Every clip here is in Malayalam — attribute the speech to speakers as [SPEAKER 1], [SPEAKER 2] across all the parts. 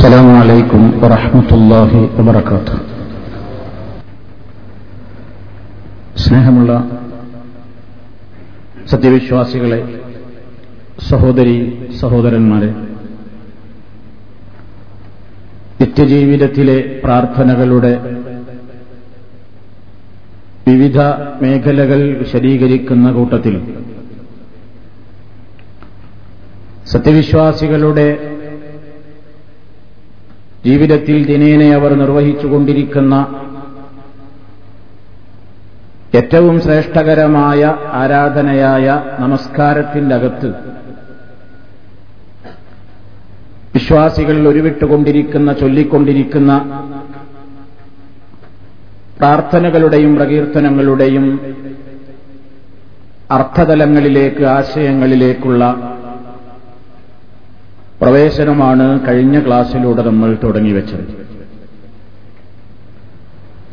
[SPEAKER 1] السلام عليكم ورحمة الله وبركاته സ്നേഹമുള്ള സത്യവിശ്വാസികളെ സഹോദരി സഹോദരന്മാരെ നിത്യജീവിതത്തിലെ പ്രാർത്ഥനകളുടെ വിവിധ മേഖലകൾ വിശദീകരിക്കുന്ന കൂട്ടത്തിൽ സത്യവിശ്വാസികളുടെ ജീവിതത്തിൽ ദിനേനെ അവർ നിർവഹിച്ചുകൊണ്ടിരിക്കുന്ന ഏറ്റവും ശ്രേഷ്ഠകരമായ ആരാധനയായ നമസ്കാരത്തിന്റെ അകത്ത് വിശ്വാസികൾ ഉരുവിട്ടുകൊണ്ടിരിക്കുന്ന ചൊല്ലിക്കൊണ്ടിരിക്കുന്ന പ്രാർത്ഥനകളുടെയും പ്രകീർത്തനങ്ങളുടെയും അർത്ഥതലങ്ങളിലേക്ക് ആശയങ്ങളിലേക്കുള്ള പ്രവേശനമാണ് കഴിഞ്ഞ ക്ലാസ്സിലൂടെ നമ്മൾ തുടങ്ങിവെച്ചത്.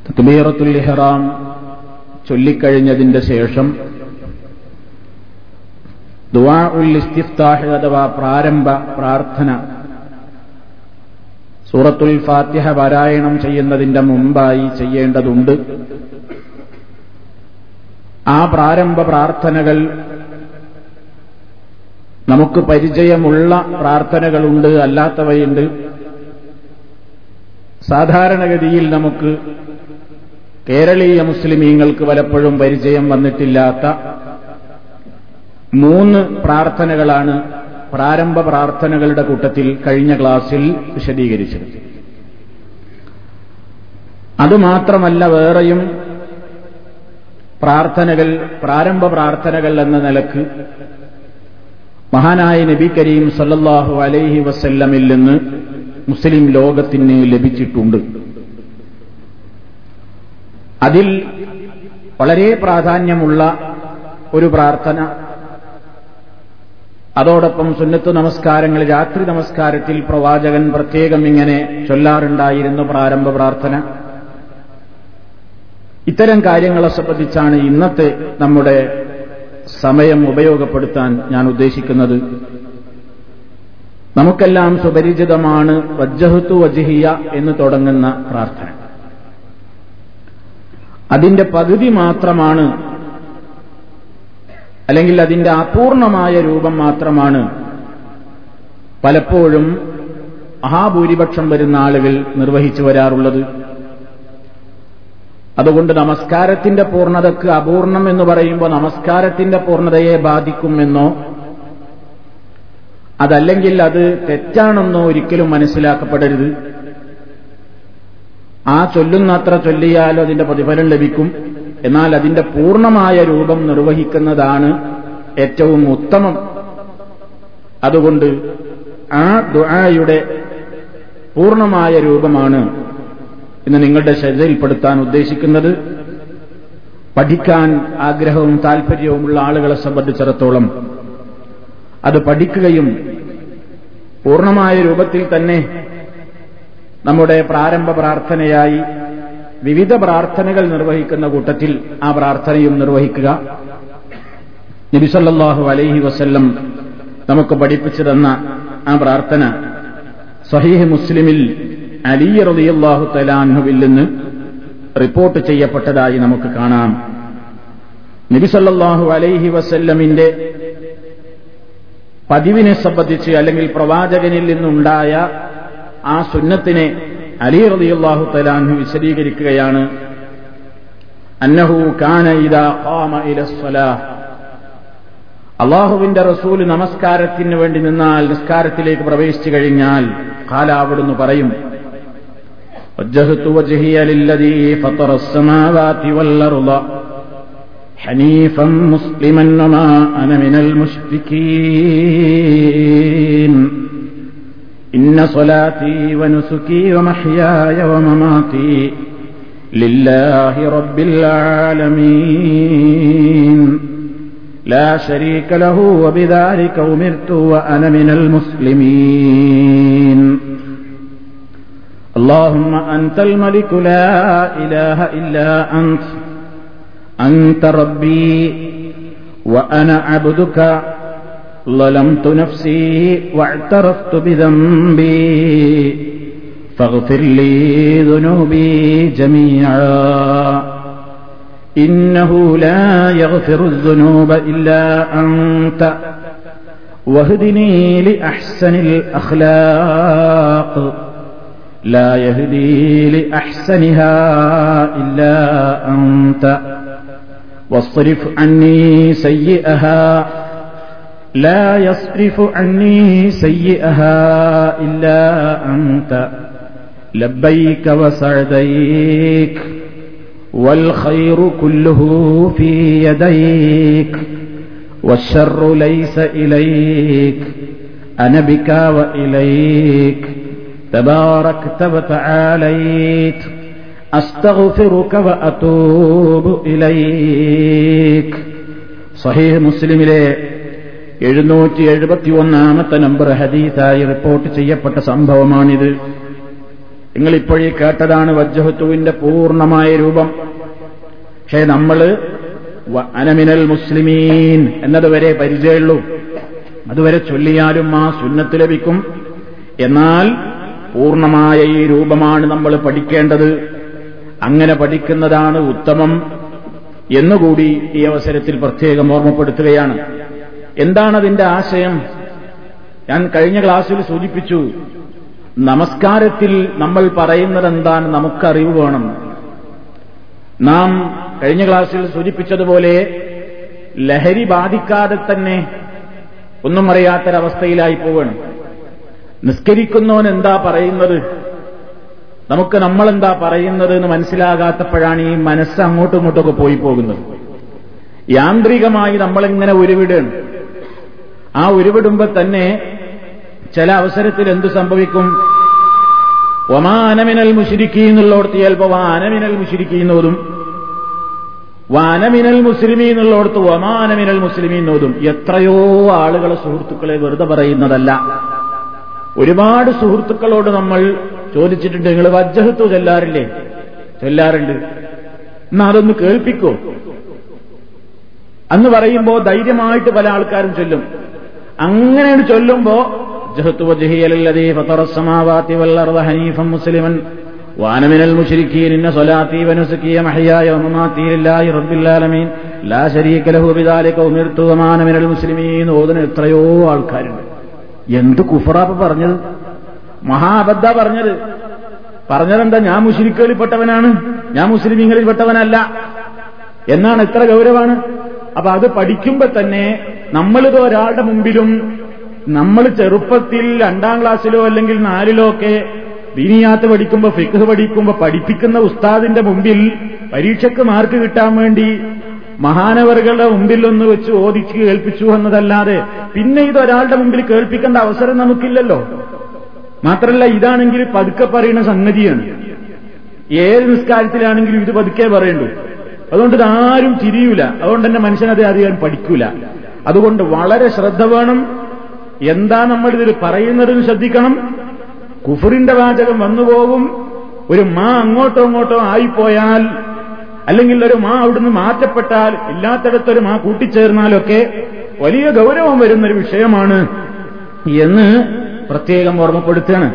[SPEAKER 1] തക്ബീറത്തുൽ ഇഹ്റാം ചൊല്ലിക്കഴിഞ്ഞതിന്റെ ശേഷം ദുവാ ഉൽ ഇസ്തിഫ്താഹ് അഥവാ പ്രാരംഭ പ്രാർത്ഥന സൂറത്തുൽ ഫാത്തിഹ പാരായണം ചെയ്യുന്നതിന്റെ മുമ്പായി ചെയ്യേണ്ടതുണ്ട്. ആ പ്രാരംഭ പ്രാർത്ഥനകൾ നമുക്ക് പരിചയമുള്ള പ്രാർത്ഥനകളുണ്ട് അല്ലാത്തവയുണ്ട്. സാധാരണഗതിയിൽ നമുക്ക് കേരളീയ മുസ്ലിമീങ്ങൾക്ക് പലപ്പോഴും പരിചയം വന്നിട്ടില്ലാത്ത മൂന്ന് പ്രാർത്ഥനകളാണ് പ്രാരംഭ പ്രാർത്ഥനകളുടെ കൂട്ടത്തിൽ കഴിഞ്ഞ ക്ലാസ്സിൽ വിശദീകരിച്ചത്. അതുമാത്രമല്ല വേറെയും പ്രാർത്ഥനകൾ പ്രാരംഭ പ്രാർത്ഥനകൾ എന്ന നിലയ്ക്ക് മഹാനായ നബി കരീം സല്ലല്ലാഹു അലൈഹി വസല്ലമിൽ നിന്ന് മുസ്ലിം ലോകത്തിന് ലഭിച്ചിട്ടുണ്ട്. അതിൽ വളരെ പ്രാധാന്യമുള്ള ഒരു പ്രാർത്ഥന. അതോടൊപ്പം സുന്നത്ത് നമസ്കാരങ്ങൾ രാത്രി നമസ്കാരത്തിൽ പ്രവാചകൻ പ്രത്യേകം ഇങ്ങനെ ചൊല്ലാറുണ്ടായിരുന്നു പ്രാരംഭ പ്രാർത്ഥന. ഇത്തരം കാര്യങ്ങളെ സംബന്ധിച്ചാണ് ഇന്നത്തെ നമ്മുടെ സമയം ഉപയോഗപ്പെടുത്താൻ ഞാൻ ഉദ്ദേശിക്കുന്നത് നമുക്കെല്ലാം സുപരിചിതമാണ് വജ്ജഹത്തു വജ്ഹിയ എന്ന് തുടങ്ങുന്ന പ്രാർത്ഥന. അതിന്റെ പകുതി മാത്രമാണ് അല്ലെങ്കിൽ അതിന്റെ അപൂർണമായ രൂപം മാത്രമാണ് പലപ്പോഴും മഹാഭൂരിപക്ഷം വരുന്ന ആളുകൾ നിർവഹിച്ചു വരാറുള്ളത്. അതുകൊണ്ട് നമസ്കാരത്തിന്റെ പൂർണതക്ക് അപൂർണം എന്ന് പറയുമ്പോൾ നമസ്കാരത്തിന്റെ പൂർണതയെ ബാധിക്കുമെന്നോ അതല്ലെങ്കിൽ അത് തെറ്റാണെന്നോ ഒരിക്കലും മനസ്സിലാക്കപ്പെടരുത്. ആ ചൊല്ലുന്നത്ര ചൊല്ലിയാലോ അതിന്റെ പ്രതിഫലം ലഭിക്കും. എന്നാൽ അതിന്റെ പൂർണമായ രൂപം നിർവഹിക്കുന്നതാണ് ഏറ്റവും ഉത്തമം. അതുകൊണ്ട് ആ ദുആയുടെ പൂർണമായ രൂപമാണ് ഇന്ന് നിങ്ങളുടെ ശ്രദ്ധയിൽപ്പെടുത്താൻ ഉദ്ദേശിക്കുന്നത് പഠിക്കാൻ ആഗ്രഹവും താൽപര്യവുമുള്ള ആളുകളെ സംബന്ധിച്ചിടത്തോളം അത് പഠിക്കുകയും പൂർണമായ രൂപത്തിൽ തന്നെ നമ്മുടെ പ്രാരംഭ പ്രാർത്ഥനയായി വിവിധ പ്രാർത്ഥനകൾ നിർവഹിക്കുന്ന കൂട്ടത്തിൽ ആ പ്രാർത്ഥനയും നിർവഹിക്കുക. നബിസല്ലാഹു അലൈഹി വസല്ലം നമുക്ക് പഠിപ്പിച്ചു തന്ന ആ പ്രാർത്ഥന സഹീഹ് മുസ്ലിമിൽ അലി റളിയല്ലാഹു തലാൻഹുവിൽ നിന്ന് റിപ്പോർട്ട് ചെയ്യപ്പെട്ടതായി നമുക്ക് കാണാം. നബിസല്ലാഹു അലൈഹി വസല്ലമിന്റെ പതിവിനെ സംബന്ധിച്ച് അല്ലെങ്കിൽ പ്രവാചകനിൽ നിന്നുണ്ടായ ആ സുന്നത്തിനെ അലി റളിയല്ലാഹു തലാൻഹു വിശദീകരിക്കുകയാണ്. അന്നഹു കാന ഇദാ ഖാമ ഇലസ്സലാ അള്ളാഹുവിന്റെ റസൂൽ നമസ്കാരത്തിന് വേണ്ടി നിന്നാൽ നിസ്കാരത്തിലേക്ക് പ്രവേശിച്ചു കഴിഞ്ഞാൽ കാല അവിടുന്ന് പറയും وجهت وجهي للذي فطر السماوات والأرض حنيفا مسلما وما أنا من المشركين. إن صلاتي ونسكي ومحياي ومماتي لله رب العالمين. لا شريك له وبذلك أمرت وأنا من المسلمين. اللهم أنت الملك لا إله إلا أنت. أنت ربي وأنا عبدك. ظلمت نفسي واعترفت بذنبي. فاغفر لي ذنوبي جميعا. إنه لا يغفر الذنوب إلا أنت. واهدني لأحسن الأخلاق. لا يهدي لأحسنها إلا أنت. واصرف عني سيئها. لا يصرف عني سيئها إلا أنت. لبيك وسعديك والخير كله في يديك والشر ليس إليك أنا بك وإليك. تباركت وتعاليت أستغفرك وأتوب إليك صحيح മുസ്ലിമിലെ എഴുന്നൂറ്റി എഴുപത്തി ഒന്നാമത്തെ നമ്പർ ഹദീസായി റിപ്പോർട്ട് ചെയ്യപ്പെട്ട സംഭവമാണിത് നിങ്ങൾ ഇപ്പോഴേ കേട്ടതാണ് വജ്ജഹത്തുവിന്റെ പൂർണ്ണമായ രൂപം പക്ഷേ നമ്മൾ അനമിനൽ മുസ്ലിമീൻ എന്നതുവരെ പരിചയമുള്ളൂ അതുവരെ ചൊല്ലിയാലും ആ സുന്നത്ത് ലഭിക്കും എന്നാൽ പൂർണമായ ഈ രൂപമാണ് നമ്മൾ പഠിക്കേണ്ടത്. അങ്ങനെ പഠിക്കുന്നതാണ് ഉത്തമം എന്നുകൂടി ഈ അവസരത്തിൽ പ്രത്യേകം ഓർമ്മപ്പെടുത്തുകയാണ്. എന്താണതിന്റെ ആശയം? ഞാൻ കഴിഞ്ഞ ക്ലാസ്സിൽ സൂചിപ്പിച്ചു നമസ്കാരത്തിൽ നമ്മൾ പറയുന്നതെന്താണ് നമുക്കറിവ് വേണം. നാം കഴിഞ്ഞ ക്ലാസ്സിൽ സൂചിപ്പിച്ചതുപോലെ ലഹരി ബാധിക്കാതെ തന്നെ ഒന്നും അറിയാത്തൊരവസ്ഥയിലായി പോവുകയാണ് നിസ്കരിക്കുന്നവൻ എന്താ പറയുന്നത്? നമുക്ക് നമ്മളെന്താ പറയുന്നത് എന്ന് മനസ്സിലാകാത്തപ്പോഴാണ് ഈ മനസ്സ് അങ്ങോട്ടും ഇങ്ങോട്ടൊക്കെ പോയി പോകുന്നത്. യാന്ത്രികമായി നമ്മളിങ്ങനെ ഉരുവിടുകയാണ്. ആ ഉരുവിടുമ്പോൾ തന്നെ ചില അവസരത്തിൽ എന്ത് സംഭവിക്കും? ഒമാനമിനൽ മുഷിരിക്കി ചിലപ്പോ ചിലപ്പോൾ വാനമിനൽ മുഷിരിക്കി എന്നോതും. വാനമിനൽ മുസ്ലിമി എന്നുള്ളടത്ത് ഒമാനമിനൽ മുസ്ലിമി എന്നോതും. എത്രയോ ആളുകളെ സുഹൃത്തുക്കളെ വെറുതെ പറയുന്നതല്ല. ഒരുപാട് സുഹൃത്തുക്കളോട് നമ്മൾ ചോദിച്ചിട്ടുണ്ട് നിങ്ങൾ വജ്ജഹത്തു ചൊല്ലാറില്ലേ ചൊല്ലാറുണ്ട് എന്നാ അതൊന്ന് കേൾപ്പിക്കോ അന്ന് പറയുമ്പോ ധൈര്യമായിട്ട് പല ആൾക്കാരും ചൊല്ലും അങ്ങനെ ചൊല്ലുമ്പോ ജഹത്തു വജഹിയലല്ലതീ ഫതറസ്സമാവാതി വല്ലർദ ഹനീഫൻ മുസ്ലിമൻ وانا من المشركين ان صلاتي ونسكي ومحياي ومماتي لله رب العالمين لا شريك له بذلك امرت وما انا من المسلمين ഓതുന്ന എത്രയോ ആൾക്കാരുണ്ട് എന്ത് കുഫറാപ്പ് പറഞ്ഞത്? മഹാബദ്ധ പറഞ്ഞത്. പറഞ്ഞതെന്താ? ഞാൻ മുസ്ലിക്കുകളിൽപ്പെട്ടവനാണ് ഞാൻ മുസ്ലിമീങ്ങളിൽപ്പെട്ടവനല്ല എന്നാണ് എത്ര ഗൗരവാണ്. അപ്പൊ അത് പഠിക്കുമ്പോ തന്നെ നമ്മളിത് ഒരാളുടെ മുമ്പിലും നമ്മൾ ചെറുപ്പത്തിൽ രണ്ടാം ക്ലാസ്സിലോ അല്ലെങ്കിൽ നാലിലോ ഒക്കെ ദീനിയാത്ത് പഠിക്കുമ്പോ ഫിഖ് പഠിക്കുമ്പോ പഠിപ്പിക്കുന്ന ഉസ്താദിന്റെ മുമ്പിൽ പരീക്ഷയ്ക്ക് മാർക്ക് കിട്ടാൻ വേണ്ടി മഹാനവറുകളുടെ മുമ്പിൽ ഒന്ന് വെച്ച് ഓദിച്ച് കേൾപ്പിച്ചു എന്നതല്ലാതെ പിന്നെ ഇത് ഒരാളുടെ മുമ്പിൽ കേൾപ്പിക്കേണ്ട അവസരം നമുക്കില്ലല്ലോ. മാത്രമല്ല ഇതാണെങ്കിൽ പതുക്കെ പറയുന്ന സംഗതിയാണ്. ഏത് നിസ്കാരത്തിലാണെങ്കിലും ഇത് പതുക്കെ പറയണ്ടു. അതുകൊണ്ട് ഇതാരും തിരിയൂല. അതുകൊണ്ട് തന്നെ മനുഷ്യനത് അറിയാൻ പഠിക്കൂല. അതുകൊണ്ട് വളരെ ശ്രദ്ധ വേണം. എന്താ നമ്മൾ ഇതിൽ പറയുന്നതെന്ന് ശ്രദ്ധിക്കണം. കുഫറിന്റെ വാചകം വന്നുപോകും. ഒരു മാ അങ്ങോട്ടോ അങ്ങോട്ടോ ആയിപ്പോയാൽ അല്ലെങ്കിൽ ഒരു മാ അവിടുന്ന് മാറ്റപ്പെട്ടാൽ ഇല്ലാത്തടത്തൊരു മാ കൂട്ടിച്ചേർന്നാലൊക്കെ വലിയ ഗൗരവം വരുന്നൊരു വിഷയമാണ് എന്ന് പ്രത്യേകം ഓർമ്മപ്പെടുത്തുകയാണ്.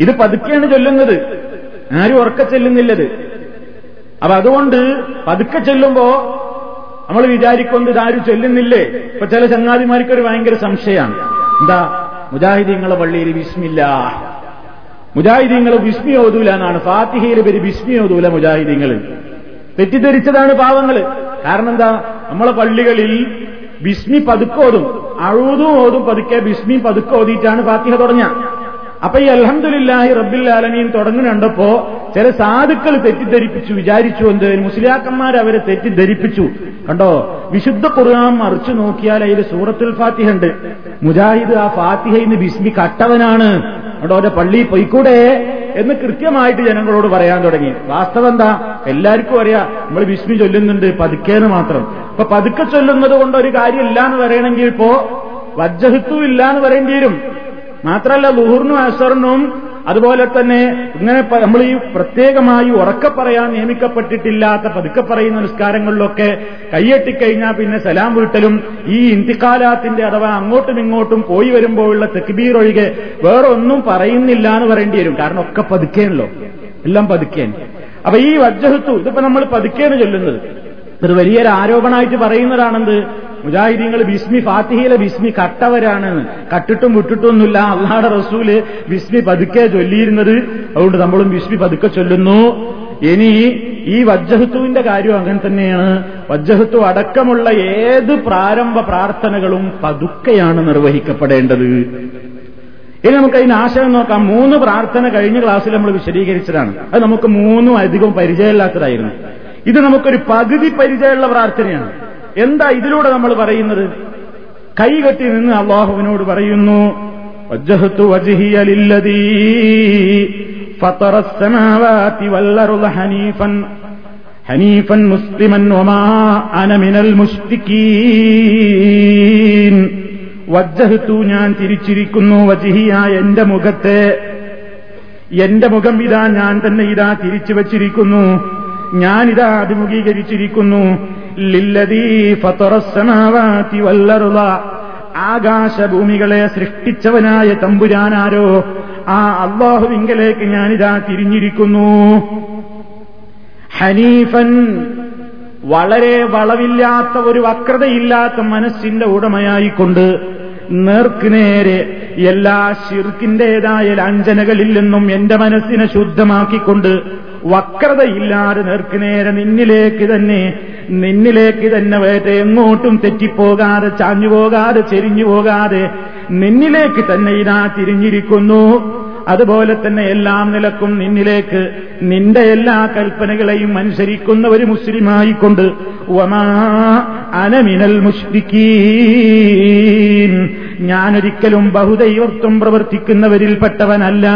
[SPEAKER 1] ഇത് പതുക്കെയാണ് ചൊല്ലുന്നത്. ആരും ഉറക്ക ചെല്ലുന്നില്ലത്. അപ്പൊ അതുകൊണ്ട് പതുക്കെ ചെല്ലുമ്പോ നമ്മൾ വിചാരിക്കൊണ്ട് ഇതാരും ചൊല്ലുന്നില്ലേ? ഇപ്പൊ ചില ചങ്ങാതിമാർക്കൊരു ഭയങ്കര സംശയമാണ്. എന്താ? മുജാഹിദീങ്ങളെ പള്ളിയിൽ വിസ്മില്ല. മുജാഹിദീങ്ങൾ വിസ്മി ഓതൂല എന്നാണ്. ഫാത്തിഹയിൽ പേര് വിസ്മി ഓതൂല മുജാഹിദീങ്ങൾ തെറ്റിദ്ധരിച്ചതാണ് പാവങ്ങൾ കാരണം എന്താ? നമ്മളെ പള്ളികളിൽ ബിസ്മി പതുക്കോതും അഴുതും ഓതും പതുക്കെ ബിസ്മി പതുക്കെ ഓതിയിട്ടാണ് ഫാത്തിഹ തുടങ്ങുക. അപ്പൊ ഈ അലഹമുല്ലാഹി റബ്ബിൽ ആലമീൻ തുടങ്ങുന്നുണ്ടപ്പോ ചില സാധുക്കൾ തെറ്റിദ്ധരിപ്പിച്ചു. വിചാരിച്ചു എന്ത്? മുസ്ലിയാക്കന്മാർ അവരെ തെറ്റിദ്ധരിപ്പിച്ചു. കണ്ടോ? വിശുദ്ധ ഖുർആൻ മറിച്ചു നോക്കിയാൽ അതിൽ സൂറത്തുൽ ഫാത്തിഹ ഉണ്ട് മുജാഹിദ് ആ ഫാത്തിഹയിന്ന് ബിസ്മി കട്ടവനാണ്. അവിടെ ഓരോ പള്ളി പൊയ്ക്കൂടെ എന്ന് കൃത്യമായിട്ട് ജനങ്ങളോട് പറയാൻ തുടങ്ങി. വാസ്തവം എന്താ? എല്ലാവർക്കും അറിയാം. നമ്മൾ ബിസ്മി ചൊല്ലുന്നുണ്ട് പതുക്കേന്ന് മാത്രം. ഇപ്പൊ പതുക്കെ ചൊല്ലുന്നത് കൊണ്ട് ഒരു കാര്യമില്ല എന്ന് പറയണമെങ്കിൽ ഇപ്പോ വജ്ജഹിത്തു ഇല്ല എന്ന് പറയേണ്ടി വരും. മാത്രമല്ല ലുഹുറിനും അസറിനും അതുപോലെ തന്നെ ഇങ്ങനെ നമ്മൾ ഈ പ്രത്യേകമായി ഉറക്ക പറയാൻ നിയമിക്കപ്പെട്ടിട്ടില്ലാത്ത പതുക്കെ പറയുന്ന നിസ്കാരങ്ങളിലൊക്കെ കൈയെട്ടിക്കഴിഞ്ഞാൽ പിന്നെ സലാം വീട്ടലും ഈ ഇന്തിക്കാലാത്തിന്റെ അഥവാ അങ്ങോട്ടും ഇങ്ങോട്ടും പോയി വരുമ്പോഴുള്ള തെക്കുബീർ ഒഴികെ വേറെ ഒന്നും പറയുന്നില്ല എന്ന് പറയേണ്ടി വരും. കാരണം ഒക്കെ പതുക്കേണല്ലോ. എല്ലാം പതുക്കേൻ അപ്പൊ ഈ വജ്ജഹത്തു ഇതിപ്പോ നമ്മൾ പതുക്കേന്ന് ചൊല്ലുന്നത്. ഇത് വലിയൊരു ആരോപണമായിട്ട് പറയുന്നതാണെന്ത്? മുജാഹിദീങ്ങൾ ബിസ്മി ഫാത്തിഹയിലെ ബിസ്മി കട്ടവരാണ്. കട്ടിട്ടും വിട്ടിട്ടൊന്നുമില്ല. അള്ളാഹുടെ റസൂൽ ബിസ്മി പതുക്കെ ചൊല്ലിയിരുന്നത്. അതുകൊണ്ട് നമ്മളും ബിസ്മി പതുക്കെ ചൊല്ലുന്നു. ഇനി ഈ വജ്ജഹത്തുവിന്റെ കാര്യം അങ്ങനെ തന്നെയാണ്. വജ്ജഹത്തു അടക്കമുള്ള ഏത് പ്രാരംഭ പ്രാർത്ഥനകളും പതുക്കെയാണ് നിർവഹിക്കപ്പെടേണ്ടത്. ഇനി നമുക്ക് അതിന് ആശയം നോക്കാം. മൂന്ന് പ്രാർത്ഥന കഴിഞ്ഞ ക്ലാസ്സിൽ നമ്മൾ വിശദീകരിച്ചതാണ്. അത് നമുക്ക് മൂന്നും അധികം പരിചയമില്ലാത്തതായിരുന്നു. ഇത് നമുക്കൊരു പകുതി പരിചയമുള്ള പ്രാർത്ഥനയാണ്. എന്താ ഇതിലൂടെ നമ്മൾ പറയുന്നത്? കൈകെട്ടി നിന്ന് അള്ളാഹുവിനോട് പറയുന്നു ഹനീഫൻ ഹനീഫൻ മുസ്ലിമൻ അനമിനൽ വജ്ജഹത്തു ഞാൻ തിരിച്ചിരിക്കുന്നു വജിഹിയ എന്റെ മുഖത്തെ. എന്റെ മുഖം ഇതാ ഞാൻ തന്നെ ഇതാ തിരിച്ചു വച്ചിരിക്കുന്നു. ഞാനിതാ അഭിമുഖീകരിച്ചിരിക്കുന്നു. ആകാശഭൂമികളെ സൃഷ്ടിച്ചവനായ തമ്പുരാനാരോ? ആ അള്ളാഹുവിങ്കലേക്ക് ഞാനിതാ തിരിഞ്ഞിരിക്കുന്നു. ഹനീഫൻ വളരെ വളവില്ലാത്ത ഒരു വക്രതയില്ലാത്ത മനസ്സിന്റെ ഉടമയായിക്കൊണ്ട് നേർക്കുനേരെ എല്ലാ ഷിർക്കിന്റേതായ ലാഞ്ചനകളിൽ നിന്നും എന്റെ മനസ്സിനെ ശുദ്ധമാക്കിക്കൊണ്ട് വക്രതയില്ലാതെ നേർക്കുനേരെ നിന്നിലേക്ക് തന്നെ നിന്നിലേക്ക് തന്നെ വേറ്റ എങ്ങോട്ടും തെറ്റിപ്പോകാതെ ചാഞ്ഞു പോകാതെ ചെരിഞ്ഞു പോകാതെ നിന്നിലേക്ക് തന്നെ ഇതാ തിരിഞ്ഞിരിക്കുന്നു. അതുപോലെ തന്നെ എല്ലാം നിലക്കും നിന്നിലേക്ക് നിന്റെ എല്ലാ കൽപ്പനകളെയും അനുസരിക്കുന്ന ഒരു മുസ്ലിമായിക്കൊണ്ട് വമാ അനമിനൽ മുഷ്രിക്കീൻ ഞാനൊരിക്കലും ബഹുദൈവത്വം പ്രവർത്തിക്കുന്നവരിൽപ്പെട്ടവനല്ല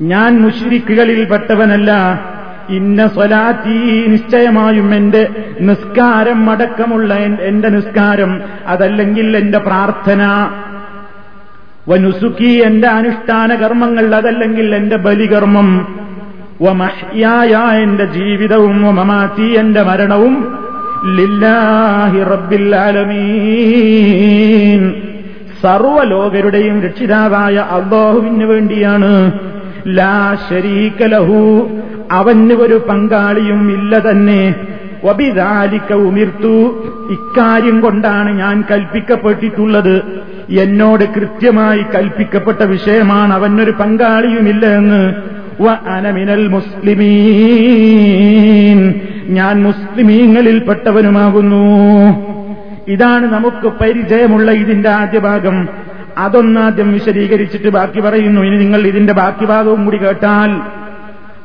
[SPEAKER 1] ഞാൻ മുഷ്രിക്കുകളിൽപ്പെട്ടവനല്ല. ഇന്ന സ്വലാത്തി നിശ്ചയമായും എന്റെ നിസ്കാരം അടക്കമുള്ള എന്റെ നിസ്കാരം അതല്ലെങ്കിൽ എന്റെ പ്രാർത്ഥന. വനുസുക്കി എന്റെ അനുഷ്ഠാന കർമ്മങ്ങൾ അതല്ലെങ്കിൽ എന്റെ ബലികർമ്മം. വമഹ്യായ എന്റെ ജീവിതവും വമമാത്തി എന്റെ മരണവും. ലില്ലാഹി റബ്ബിൽ ആലമീൻ. സർവലോകരുടെയും രക്ഷിതാവായ അള്ളാഹുവിന് വേണ്ടിയാണ് ലാ ശരീകലഹു അവന് ഒരു പങ്കാളിയും ഇല്ല തന്നെ. വബിദാലിക്ക ഉമിർത്തു. ഇക്കാര്യം കൊണ്ടാണ് ഞാൻ കൽപ്പിക്കപ്പെട്ടിട്ടുള്ളത്. എന്നോട് കൃത്യമായി കൽപ്പിക്കപ്പെട്ട വിഷയമാണ് അവനൊരു പങ്കാളിയുമില്ല എന്ന്. വ അനമിനൽ മുസ്ലിമീൻ. ഞാൻ മുസ്ലിമീങ്ങളിൽപ്പെട്ടവനുമാകുന്നു ഇതാണ് നമുക്ക് പരിചയമുള്ള ഇതിന്റെ ആദ്യ ഭാഗം. അതൊന്നാദ്യം വിശദീകരിച്ചിട്ട് ബാക്കി പറയുന്നു. ഇനി നിങ്ങൾ ഇതിന്റെ ബാക്കി ഭാഗവും കൂടി കേട്ടാൽ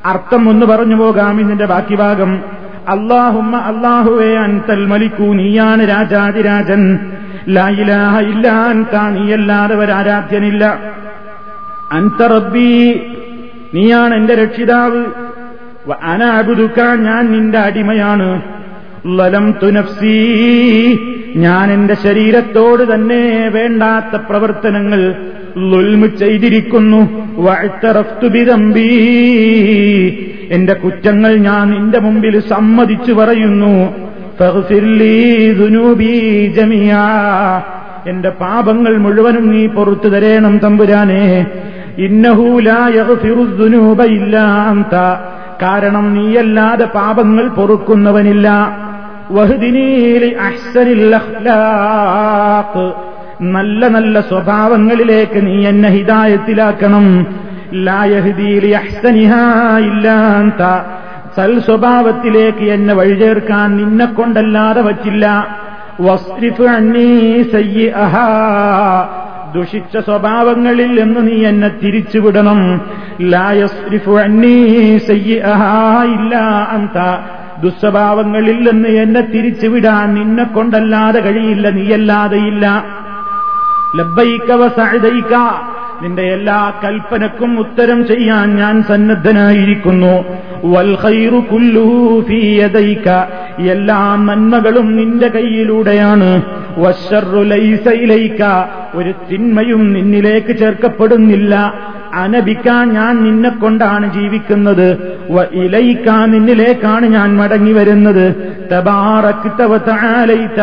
[SPEAKER 1] അർത്ഥം ഒന്ന് പറഞ്ഞു പോകാം ഇതിന്റെ ബാക്കി ഭാഗം അള്ളാഹുമ്മ അള്ളാഹുവേ അൻതൽ മലിക്കൂ നീയാണ് രാജാതിരാജൻ. ലായിലാഹ ഇല്ലാൻ നീയല്ലാതെ ഒരാരാധ്യനില്ല അൻത റബ്ബി നീയാണ് എന്റെ രക്ഷിതാവ്. അനാബുദുക്ക ഞാൻ നിന്റെ അടിമയാണ്. ലലം തുനഫ്സി ഞാൻ എന്റെ ശരീരത്തോട് തന്നെ വേണ്ടാത്ത പ്രവർത്തനങ്ങൾ ലുൽമ് ചെയ്തിരിക്കുന്നു. വഴത്തറഫ്തുബിതമ്പി എന്റെ കുറ്റങ്ങൾ ഞാൻ നിന്റെ മുമ്പിൽ സമ്മതിച്ചു പറയുന്നു. എന്റെ പാപങ്ങൾ മുഴുവനും നീ പൊറത്തു തരേണം തമ്പുരാനെ. ഇന്നഹൂലായൂബയില്ലാന്ത കാരണം നീയല്ലാതെ പാപങ്ങൾ പൊറുക്കുന്നവനില്ല. നല്ല നല്ല സ്വഭാവങ്ങളിലേക്ക് നീ എന്നെ ഹിതായത്തിലാക്കണം ഇല്ലാന്ത സൽ സ്വഭാവത്തിലേക്ക് എന്നെ വഴിചേർക്കാൻ നിന്നെ കൊണ്ടല്ലാതെ സയ്യ അഹാ ദുഷിച്ച സ്വഭാവങ്ങളിൽ നിന്ന് നീ എന്നെ തിരിച്ചുവിടണം. ലായസ്രിഫു അന്നീ സയ്യിഅഹാ ഇല്ല അന്ത ദുസ്വഭാവങ്ങളിൽ നിന്ന് എന്നെ തിരിച്ചുവിടാൻ നിന്നെ കൊണ്ടല്ലാതെ കഴിയില്ല നീയല്ലാതെയില്ല ലബ്ബൈക്ക വസഅദൈക നിന്റെ എല്ലാ കൽപ്പനക്കും ഉത്തരം ചെയ്യാൻ ഞാൻ സന്നദ്ധനായിരിക്കുന്നു. വൽ ഖൈറു കുല്ലുഹു ഫീ എല്ലാ നന്മകളും നിന്റെ കയ്യിലൂടെയാണ്. വശറുലൈസയിലേക്ക ഒരു തിന്മയും നിന്നിലേക്ക് ചേർക്കപ്പെടുന്നില്ല. അനബിക്കാൻ ഞാൻ നിന്നെ കൊണ്ടാണ് ജീവിക്കുന്നത്. ഇലയിക്കാൻ നിന്നിലേക്കാണ് ഞാൻ മടങ്ങി വരുന്നത്. തബാറക്കിത്തവത്താലയിത്ത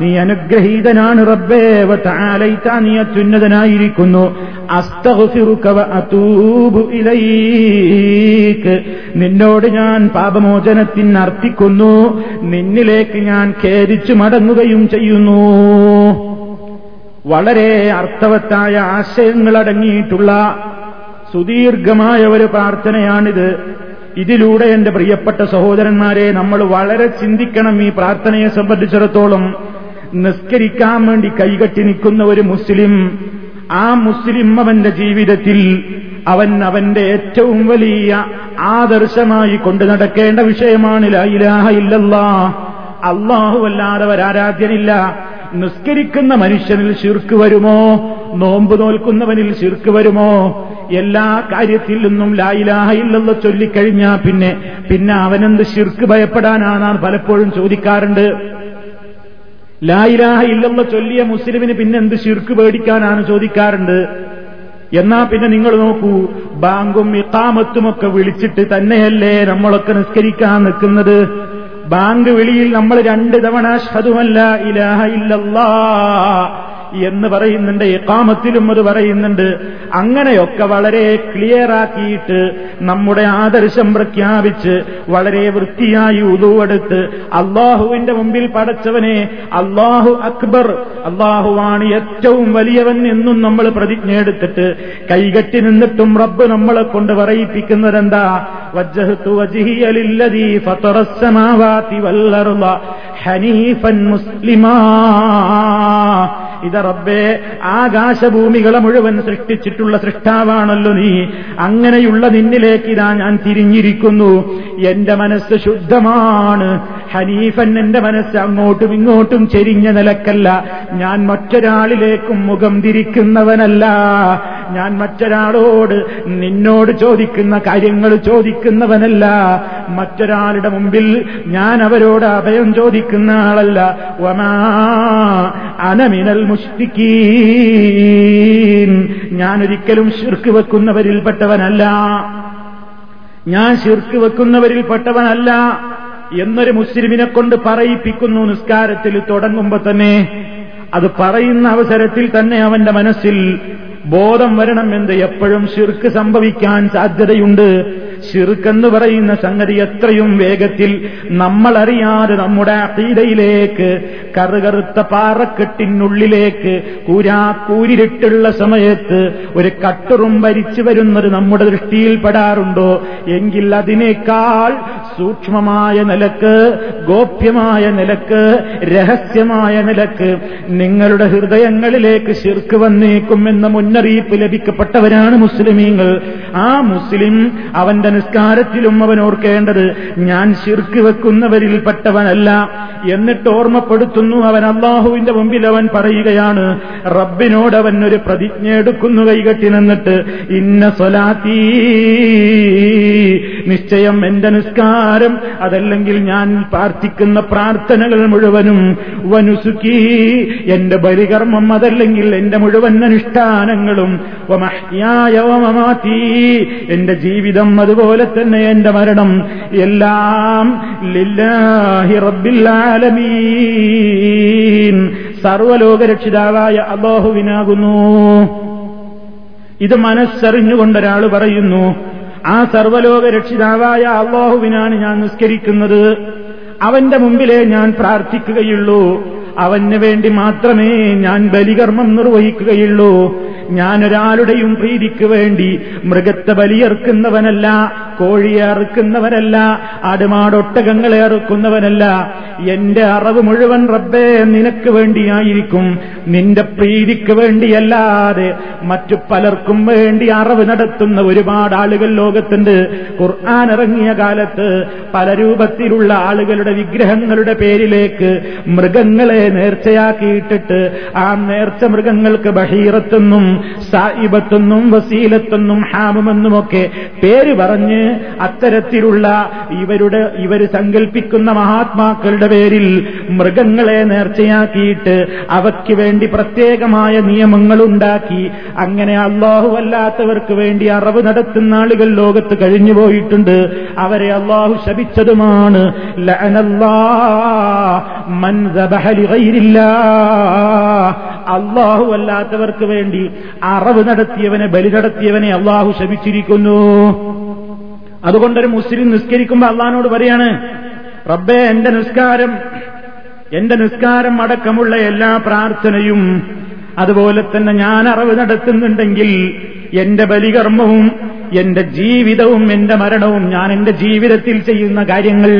[SPEAKER 1] നീ അനുഗ്രഹീതനാണ് റബ്ബേ. വത്താലയിത്ത നീ അത്യുന്നതനായിരിക്കുന്നു. അസ്തഹുസിറുക്കവ അതൂബു നിന്നോട് ഞാൻ പാപമോചനത്തിന് അർപ്പിക്കുന്നു. നിന്നിലേക്ക് ഞാൻ ഖേദിച്ചു മടങ്ങുകയും ചെയ്യുന്നു. വളരെ അർത്ഥവത്തായ ആശയങ്ങളടങ്ങിയിട്ടുള്ള സുദീർഘമായ ഒരു പ്രാർത്ഥനയാണിത്. ഇതിലൂടെ എന്റെ പ്രിയപ്പെട്ട സഹോദരന്മാരെ നമ്മൾ വളരെ ചിന്തിക്കണം ഈ പ്രാർത്ഥനയെ സംബന്ധിച്ചിടത്തോളം. നിസ്കരിക്കാൻ വേണ്ടി കൈകട്ടി നിൽക്കുന്ന ഒരു മുസ്ലിം ആ മുസ്ലിം അവന്റെ ജീവിതത്തിൽ അവൻ അവന്റെ ഏറ്റവും വലിയ ആദർശമായി കൊണ്ടു നടക്കേണ്ട വിഷയമാണ് ലൈലാഹ ഇല്ലല്ലാ അള്ളാഹു അല്ലാതെ ഒരാരാധ്യനില്ല നിസ്കരിക്കുന്ന മനുഷ്യനിൽ ശിർക്ക് വരുമോ? നോമ്പ് നോൽക്കുന്നവനിൽ ശിർക്ക് വരുമോ? എല്ലാ കാര്യത്തിൽ നിന്നും ലായിലാഹ ഇല്ലെന്ന് ചൊല്ലിക്കഴിഞ്ഞാ പിന്നെ പിന്നെ അവനെന്ത് ശിർക്ക് ഭയപ്പെടാനാണ് പലപ്പോഴും ചോദിക്കാറുണ്ട്. ലായിലാഹ ഇല്ലെന്ന് ചൊല്ലിയ മുസ്ലിമിന് പിന്നെ എന്ത് ശിർക്ക് പേടിക്കാനാണ് ചോദിക്കാറുണ്ട്. എന്നാ പിന്നെ നിങ്ങൾ നോക്കൂ ബാങ്കും ഇക്കാമത്തുമൊക്കെ വിളിച്ചിട്ട് തന്നെയല്ലേ നമ്മളൊക്കെ നിസ്കരിക്കാൻ നിൽക്കുന്നത്? ബാങ്ക് വിളിയിൽ നമ്മൾ രണ്ട് തവണ ഷതുമല്ല ഇലാഹ ഇല്ലല്ലാ എന്ന് പറയുന്നുണ്ട് ഇക്കാമത്തിലും അത് പറയുന്നുണ്ട്. അങ്ങനെയൊക്കെ വളരെ ക്ലിയർ ആക്കിയിട്ട് നമ്മുടെ ആദർശം പ്രഖ്യാപിച്ച് വളരെ വൃത്തിയായി ഉതുവെടുത്ത് അള്ളാഹുവിന്റെ മുമ്പിൽ പടച്ചവനെ അള്ളാഹു അക്ബർ അള്ളാഹുവാണ് ഏറ്റവും വലിയവൻ എന്നും നമ്മൾ പ്രതിജ്ഞ എടുത്തിട്ട് കൈകെട്ടി നിന്നിട്ടും റബ്ബ് നമ്മളെ കൊണ്ട് പറയിപ്പിക്കുന്നതെന്താ? ഇത് റബ്ബേ ആകാശഭൂമികളെ മുഴുവൻ സൃഷ്ടിച്ചിട്ടുള്ള സൃഷ്ടാവാണല്ലോ നീ. അങ്ങനെയുള്ള നിന്നിലേക്ക് ഇതാ ഞാൻ തിരിഞ്ഞിരിക്കുന്നു. എന്റെ മനസ്സ് ശുദ്ധമാണ്. ഹനീഫൻ എന്റെ മനസ്സ് അങ്ങോട്ടും ഇങ്ങോട്ടും ചെരിഞ്ഞ നിലക്കല്ല. ഞാൻ മറ്റൊരാളിലേക്കും മുഖം തിരിക്കുന്നവനല്ല. ഞാൻ മറ്റൊരാളോട് നിന്നോട് ചോദിക്കുന്ന കാര്യങ്ങൾ ചോദിക്കുന്നവനല്ല. മറ്റൊരാളുടെ മുമ്പിൽ ഞാൻ അവരോട് അഭയം ചോദിക്കുന്ന ആളല്ല. വമാ അനമിനൽ മുഷ്ടിക്കീൻ ഞാനൊരിക്കലും ശിർക്ക് വെക്കുന്നവരിൽപ്പെട്ടവനല്ല. ഞാൻ ശിർക്ക് വെക്കുന്നവരിൽപ്പെട്ടവനല്ല എന്നൊരു മുസ്ലിമിനെ കൊണ്ട് പറയിപ്പിക്കുന്നു നിസ്കാരത്തിൽ തുടങ്ങുമ്പോ തന്നെ. അത് പറയുന്ന അവസരത്തിൽ തന്നെ അവന്റെ മനസ്സിൽ ബോധം വരണമെന്ത് എപ്പോഴും ശിർക്ക് സംഭവിക്കാൻ സാധ്യതയുണ്ട്. ഷിർക്കെന്ന് പറയുന്ന സംഗതി എത്രയും വേഗത്തിൽ നമ്മളറിയാതെ നമ്മുടെ അഖീദയിലേക്ക് കറുകറുത്ത പാറക്കെട്ടിനുള്ളിലേക്ക് കൂരാക്കൂരിട്ടുള്ള സമയത്ത് ഒരു കട്ടുറും വരിച്ചു വരുന്നത് നമ്മുടെ ദൃഷ്ടിയിൽപ്പെടാറുണ്ടോ എങ്കിൽ അതിനേക്കാൾ സൂക്ഷ്മമായ നിലയ്ക്ക് ഗോപ്യമായ നിലയ്ക്ക് രഹസ്യമായ നിലയ്ക്ക് നിങ്ങളുടെ ഹൃദയങ്ങളിലേക്ക് ശിർക്ക് വന്നേക്കും എന്ന മുന്നറിയിപ്പ് ലഭിക്കപ്പെട്ടവരാണ് മുസ്ലിമീങ്ങൾ. ആ മുസ്ലിം അവന്റെ നിസ്കാരത്തിലും അവൻ ഓർക്കേണ്ടത് ഞാൻ ശിർക്ക് വെക്കുന്നവരിൽപ്പെട്ടവനല്ല എന്നിട്ട് ഓർമ്മപ്പെടുത്തുന്നു അവൻ അള്ളാഹുവിന്റെ മുമ്പിൽ അവൻ പറയുകയാണ് റബ്ബിനോട് അവൻ ഒരു പ്രതിജ്ഞ എടുക്കുന്നു കൈകെട്ടി നിന്നിട്ട് ഇന്ന സ്വലാത്തീ നിശ്ചയം എന്റെ നിസ്കാരം അതല്ലെങ്കിൽ ഞാൻ പ്രാർത്ഥിക്കുന്ന പ്രാർത്ഥനകൾ മുഴുവനും വനുസുക്കി എന്റെ ബലികർമ്മം അതല്ലെങ്കിൽ എന്റെ മുഴുവൻ അനുഷ്ഠാനങ്ങളും എന്റെ ജീവിതം അതുപോലെ തന്നെ എന്റെ മരണം. എല്ലാം ലില്ലാഹി റബ്ബില്ലാലമീൻ സർവലോകരക്ഷിതാവായ അള്ളാഹുവിനാകുന്നു. ഇത് മനസ്സറിഞ്ഞുകൊണ്ടൊരാൾ പറയുന്നു ആ സർവലോക രക്ഷിതാവായ അള്ളാഹുവിനാണ് ഞാൻ നിസ്കരിക്കുന്നത്. അവന്റെ മുമ്പിലേ ഞാൻ പ്രാർത്ഥിക്കുകയുള്ളൂ. അവന് വേണ്ടി മാത്രമേ ഞാൻ ബലികർമ്മം നിർവഹിക്കുകയുള്ളൂ. ഞാനൊരാളുടെയും പ്രീതിക്ക് വേണ്ടി മൃഗത്തെ ബലിയർക്കുന്നവനല്ല കോഴിയെ അറുക്കുന്നവനല്ല ആടുമാടൊട്ടകങ്ങളെ അറുക്കുന്നവനല്ല. എന്റെ അറവ് മുഴുവൻ റബ്ബേ നിനക്ക് വേണ്ടിയായിരിക്കും. നിന്റെ പ്രീതിക്ക് വേണ്ടിയല്ലാതെ മറ്റു പലർക്കും വേണ്ടി അറിവ് നടത്തുന്ന ഒരുപാട് ആളുകൾ ലോകത്തുണ്ട്. ഖുർആൻ ഇറങ്ങിയ കാലത്ത് പല രൂപത്തിലുള്ള ആളുകളുടെ വിഗ്രഹങ്ങളുടെ പേരിലേക്ക് മൃഗങ്ങളെ നേർച്ചയാക്കിയിട്ടിട്ട് ആ നേർച്ച മൃഗങ്ങൾക്ക് ബഹീറത്തെന്നും സായിബത്തെന്നും വസീലത്തെന്നും ഹാമുമെന്നുമൊക്കെ പേര് പറഞ്ഞ് അത്തരത്തിലുള്ള ഇവരുടെ ഇവർ സങ്കല്പിക്കുന്ന മഹാത്മാക്കളുടെ പേരിൽ മൃഗങ്ങളെ നേർച്ചയാക്കിയിട്ട് അവയ്ക്ക് വേണ്ടി പ്രത്യേകമായ നിയമങ്ങൾ ഉണ്ടാക്കി അങ്ങനെ അള്ളാഹുവല്ലാത്തവർക്ക് വേണ്ടി അറവ് നടത്തുന്ന ആളുകൾ ലോകത്ത് കഴിഞ്ഞുപോയിട്ടുണ്ട് അവരെ അള്ളാഹു ശപിച്ചതുമാണ് അള്ളാഹു അല്ലാത്തവർക്ക് വേണ്ടി അറവ് നടത്തിയവനെ ബലി നടത്തിയവനെ അള്ളാഹു ശപിച്ചിരിക്കുന്നു. അതുകൊണ്ടൊരു മുസ്ലിം നിസ്കരിക്കുമ്പോ അള്ളഹാനോട് പറയാണ് റബ്ബേ എന്റെ നിസ്കാരം എന്റെ നിസ്കാരം അടക്കമുള്ള എല്ലാ പ്രാർത്ഥനയും അതുപോലെ തന്നെ ഞാൻ അറിവ് നടത്തുന്നുണ്ടെങ്കിൽ എന്റെ ബലികർമ്മവും എന്റെ ജീവിതവും എന്റെ മരണവും ഞാൻ എന്റെ ജീവിതത്തിൽ ചെയ്യുന്ന കാര്യങ്ങൾ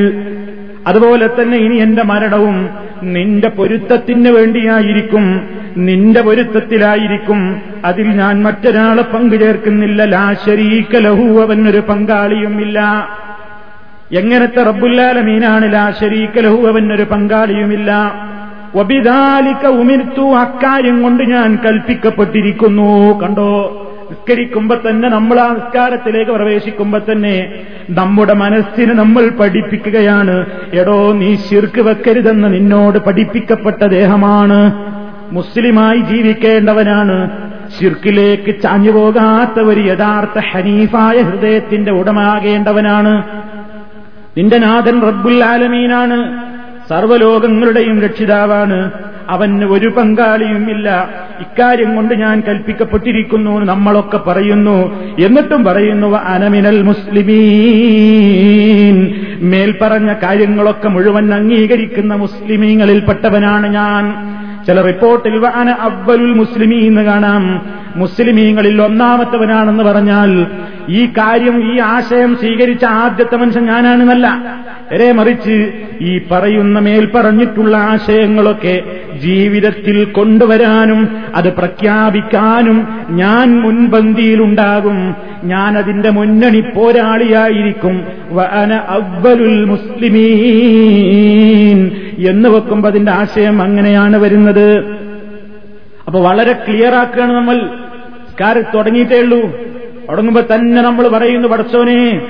[SPEAKER 1] അതുപോലെ തന്നെ ഇനി എന്റെ മരണവും നിന്റെ പൊരുത്തത്തിന് വേണ്ടിയായിരിക്കും. നിന്റെ പൊരുത്തത്തിലായിരിക്കും. അതിൽ ഞാൻ മറ്റൊരാളെ പങ്കു പങ്കുചേർക്കുന്നില്ല ലാശരീക്ക ലഹു അവനൊരു പങ്കാളിയുമില്ല. എങ്ങനത്തെ റബ്ബുല്ലാലമീനാണ് ലാശരീക്ക ലഹു അവനൊരു പങ്കാളിയുമില്ല. ഒബിദാലിക്ക ഉമിർത്തു അക്കാര്യം കൊണ്ട് ഞാൻ കൽപ്പിക്കപ്പെട്ടിരിക്കുന്നു. കണ്ടോ? നിസ്കരിക്കുമ്പോ തന്നെ നമ്മൾ ആ നിസ്കാരത്തിലേക്ക് പ്രവേശിക്കുമ്പോ തന്നെ നമ്മുടെ മനസ്സിന് നമ്മൾ പഠിപ്പിക്കുകയാണ്. എടോ നീ ശിർക്ക് വെക്കരുതെന്ന് നിന്നോട് പഠിപ്പിക്കപ്പെട്ട ദേഹമാണ്. മുസ്ലിമായി ജീവിക്കേണ്ടവനാണ്. ശിർക്കിലേക്ക് ചാഞ്ഞു പോകാത്ത ഒരു യഥാർത്ഥ ഹനീഫായ ഹൃദയത്തിന്റെ ഉടമാകേണ്ടവനാണ് നിന്റെ നാഥൻ റബ്ബുൽ ആലമീനാണ്. സർവലോകങ്ങളുടെയും രക്ഷിതാവാണ്. അവന് ഒരു പങ്കാളിയുമില്ല. ഇക്കാര്യം കൊണ്ട് ഞാൻ കൽപ്പിക്കപ്പെട്ടിരിക്കുന്നു നമ്മളൊക്കെ പറയുന്നു. എന്നിട്ടും പറയുന്നു അനമിനൽ മുസ്ലിമീൻ. മേൽപ്പറഞ്ഞ കാര്യങ്ങളൊക്കെ മുഴുവൻ അംഗീകരിക്കുന്ന മുസ്ലിമീങ്ങളിൽപ്പെട്ടവനാണ് ഞാൻ. ചില റിപ്പോർട്ടിൽ അന അവലുൽ മുസ്ലിമീ എന്ന് കാണാം. മുസ്ലിമീങ്ങളിൽ ഒന്നാമത്തവനാണെന്ന് പറഞ്ഞാൽ ഈ കാര്യം ഈ ആശയം സ്വീകരിച്ച ആദ്യത്തെ മനുഷ്യൻ ഞാനാണെന്നല്ല. നേരെ മറിച്ച് ഈ പറയുന്ന മേൽ പറഞ്ഞിട്ടുള്ള ആശയങ്ങളൊക്കെ ജീവിതത്തിൽ കൊണ്ടുവരാനും അത് പ്രഖ്യാപിക്കാനും ഞാൻ മുൻപന്തിയിലുണ്ടാകും. ഞാൻ അതിന്റെ മുന്നണി പോരാളിയായിരിക്കും. വഅന അവലുൽ മുസ്ലിമീൻ എന്ന് വെക്കുമ്പോൾ അതിന്റെ ആശയം അങ്ങനെയാണ് വരുന്നത്. അപ്പൊ വളരെ ക്ലിയർ ആക്കുകയാണ് നമ്മൾ. കാര്യം തുടങ്ങിയിട്ടേ ഉള്ളൂ. തുടങ്ങുമ്പോ തന്നെ നമ്മൾ പറയുന്നു പഠിച്ചോനെ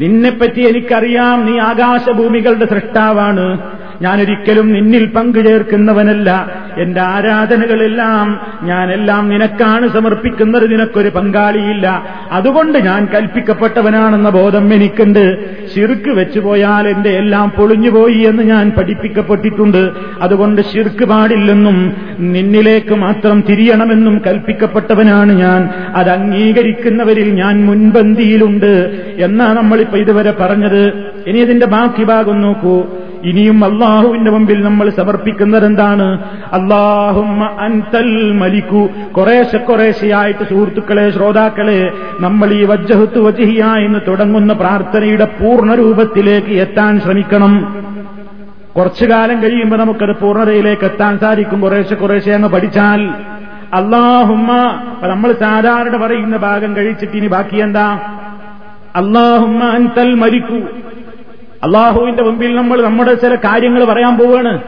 [SPEAKER 1] നിന്നെപ്പറ്റി എനിക്കറിയാം നീ ആകാശഭൂമികളുടെ സൃഷ്ടാവാണ്. ഞാനൊരിക്കലും നിന്നിൽ പങ്കുചേർക്കുന്നവനല്ല. എന്റെ ആരാധനകളെല്ലാം ഞാനെല്ലാം നിനക്കാണ് സമർപ്പിക്കുന്നത്. നിനക്കൊരു പങ്കാളിയില്ല. അതുകൊണ്ട് ഞാൻ കൽപ്പിക്കപ്പെട്ടവനാണെന്ന ബോധം എനിക്കുണ്ട്. ശിർക്ക് വെച്ചുപോയാൽ എന്റെ എല്ലാം പൊളിഞ്ഞുപോയി എന്ന് ഞാൻ പഠിപ്പിക്കപ്പെട്ടിട്ടുണ്ട്. അതുകൊണ്ട് ശിർക്ക് പാടില്ലെന്നും നിന്നിലേക്ക് മാത്രം തിരിയണമെന്നും കൽപ്പിക്കപ്പെട്ടവനാണ് ഞാൻ. അത് അംഗീകരിക്കുന്നവരിൽ ഞാൻ മുൻപന്തിയിലുണ്ട്. എന്നാ നമ്മളിപ്പോ ഇതുവരെ പറഞ്ഞത്? ഇനി ഇതിന്റെ ബാക്കി ഭാഗം നോക്കൂ. ഇനിയും അള്ളാഹുവിന്റെ മുമ്പിൽ നമ്മൾ സമർപ്പിക്കുന്നത് എന്താണ്? അള്ളാഹുമ്മ അൻതൽ മലിക്കു. കുറേശ്ശെ കുറേശ്ശെയായിട്ട് സുഹൃത്തുക്കളെ ശ്രോതാക്കളെ നമ്മൾ ഈ വജ്ജഹത്ത് വജിഹിയ എന്ന് തുടങ്ങുന്ന പ്രാർത്ഥനയുടെ പൂർണ രൂപത്തിലേക്ക് എത്താൻ ശ്രമിക്കണം. കുറച്ചു കാലം കഴിയുമ്പോൾ നമുക്കത് പൂർണതയിലേക്ക് എത്താൻ സാധിക്കും. കുറേശ്ശെ കുറേശ്ശെ അങ്ങ് പഠിച്ചാൽ. അള്ളാഹുമ്മ നമ്മൾ സാധാരണ പറയുന്ന ഭാഗം കഴിച്ചിട്ട് ഇനി ബാക്കി എന്താ? അള്ളാഹുമ്മ അൻതൽ മരിക്കൂ അള്ളാഹുവിന്റെ മുമ്പിൽ നമ്മൾ നമ്മുടെ ചില കാര്യങ്ങൾ പറയാൻ പോവാണ്.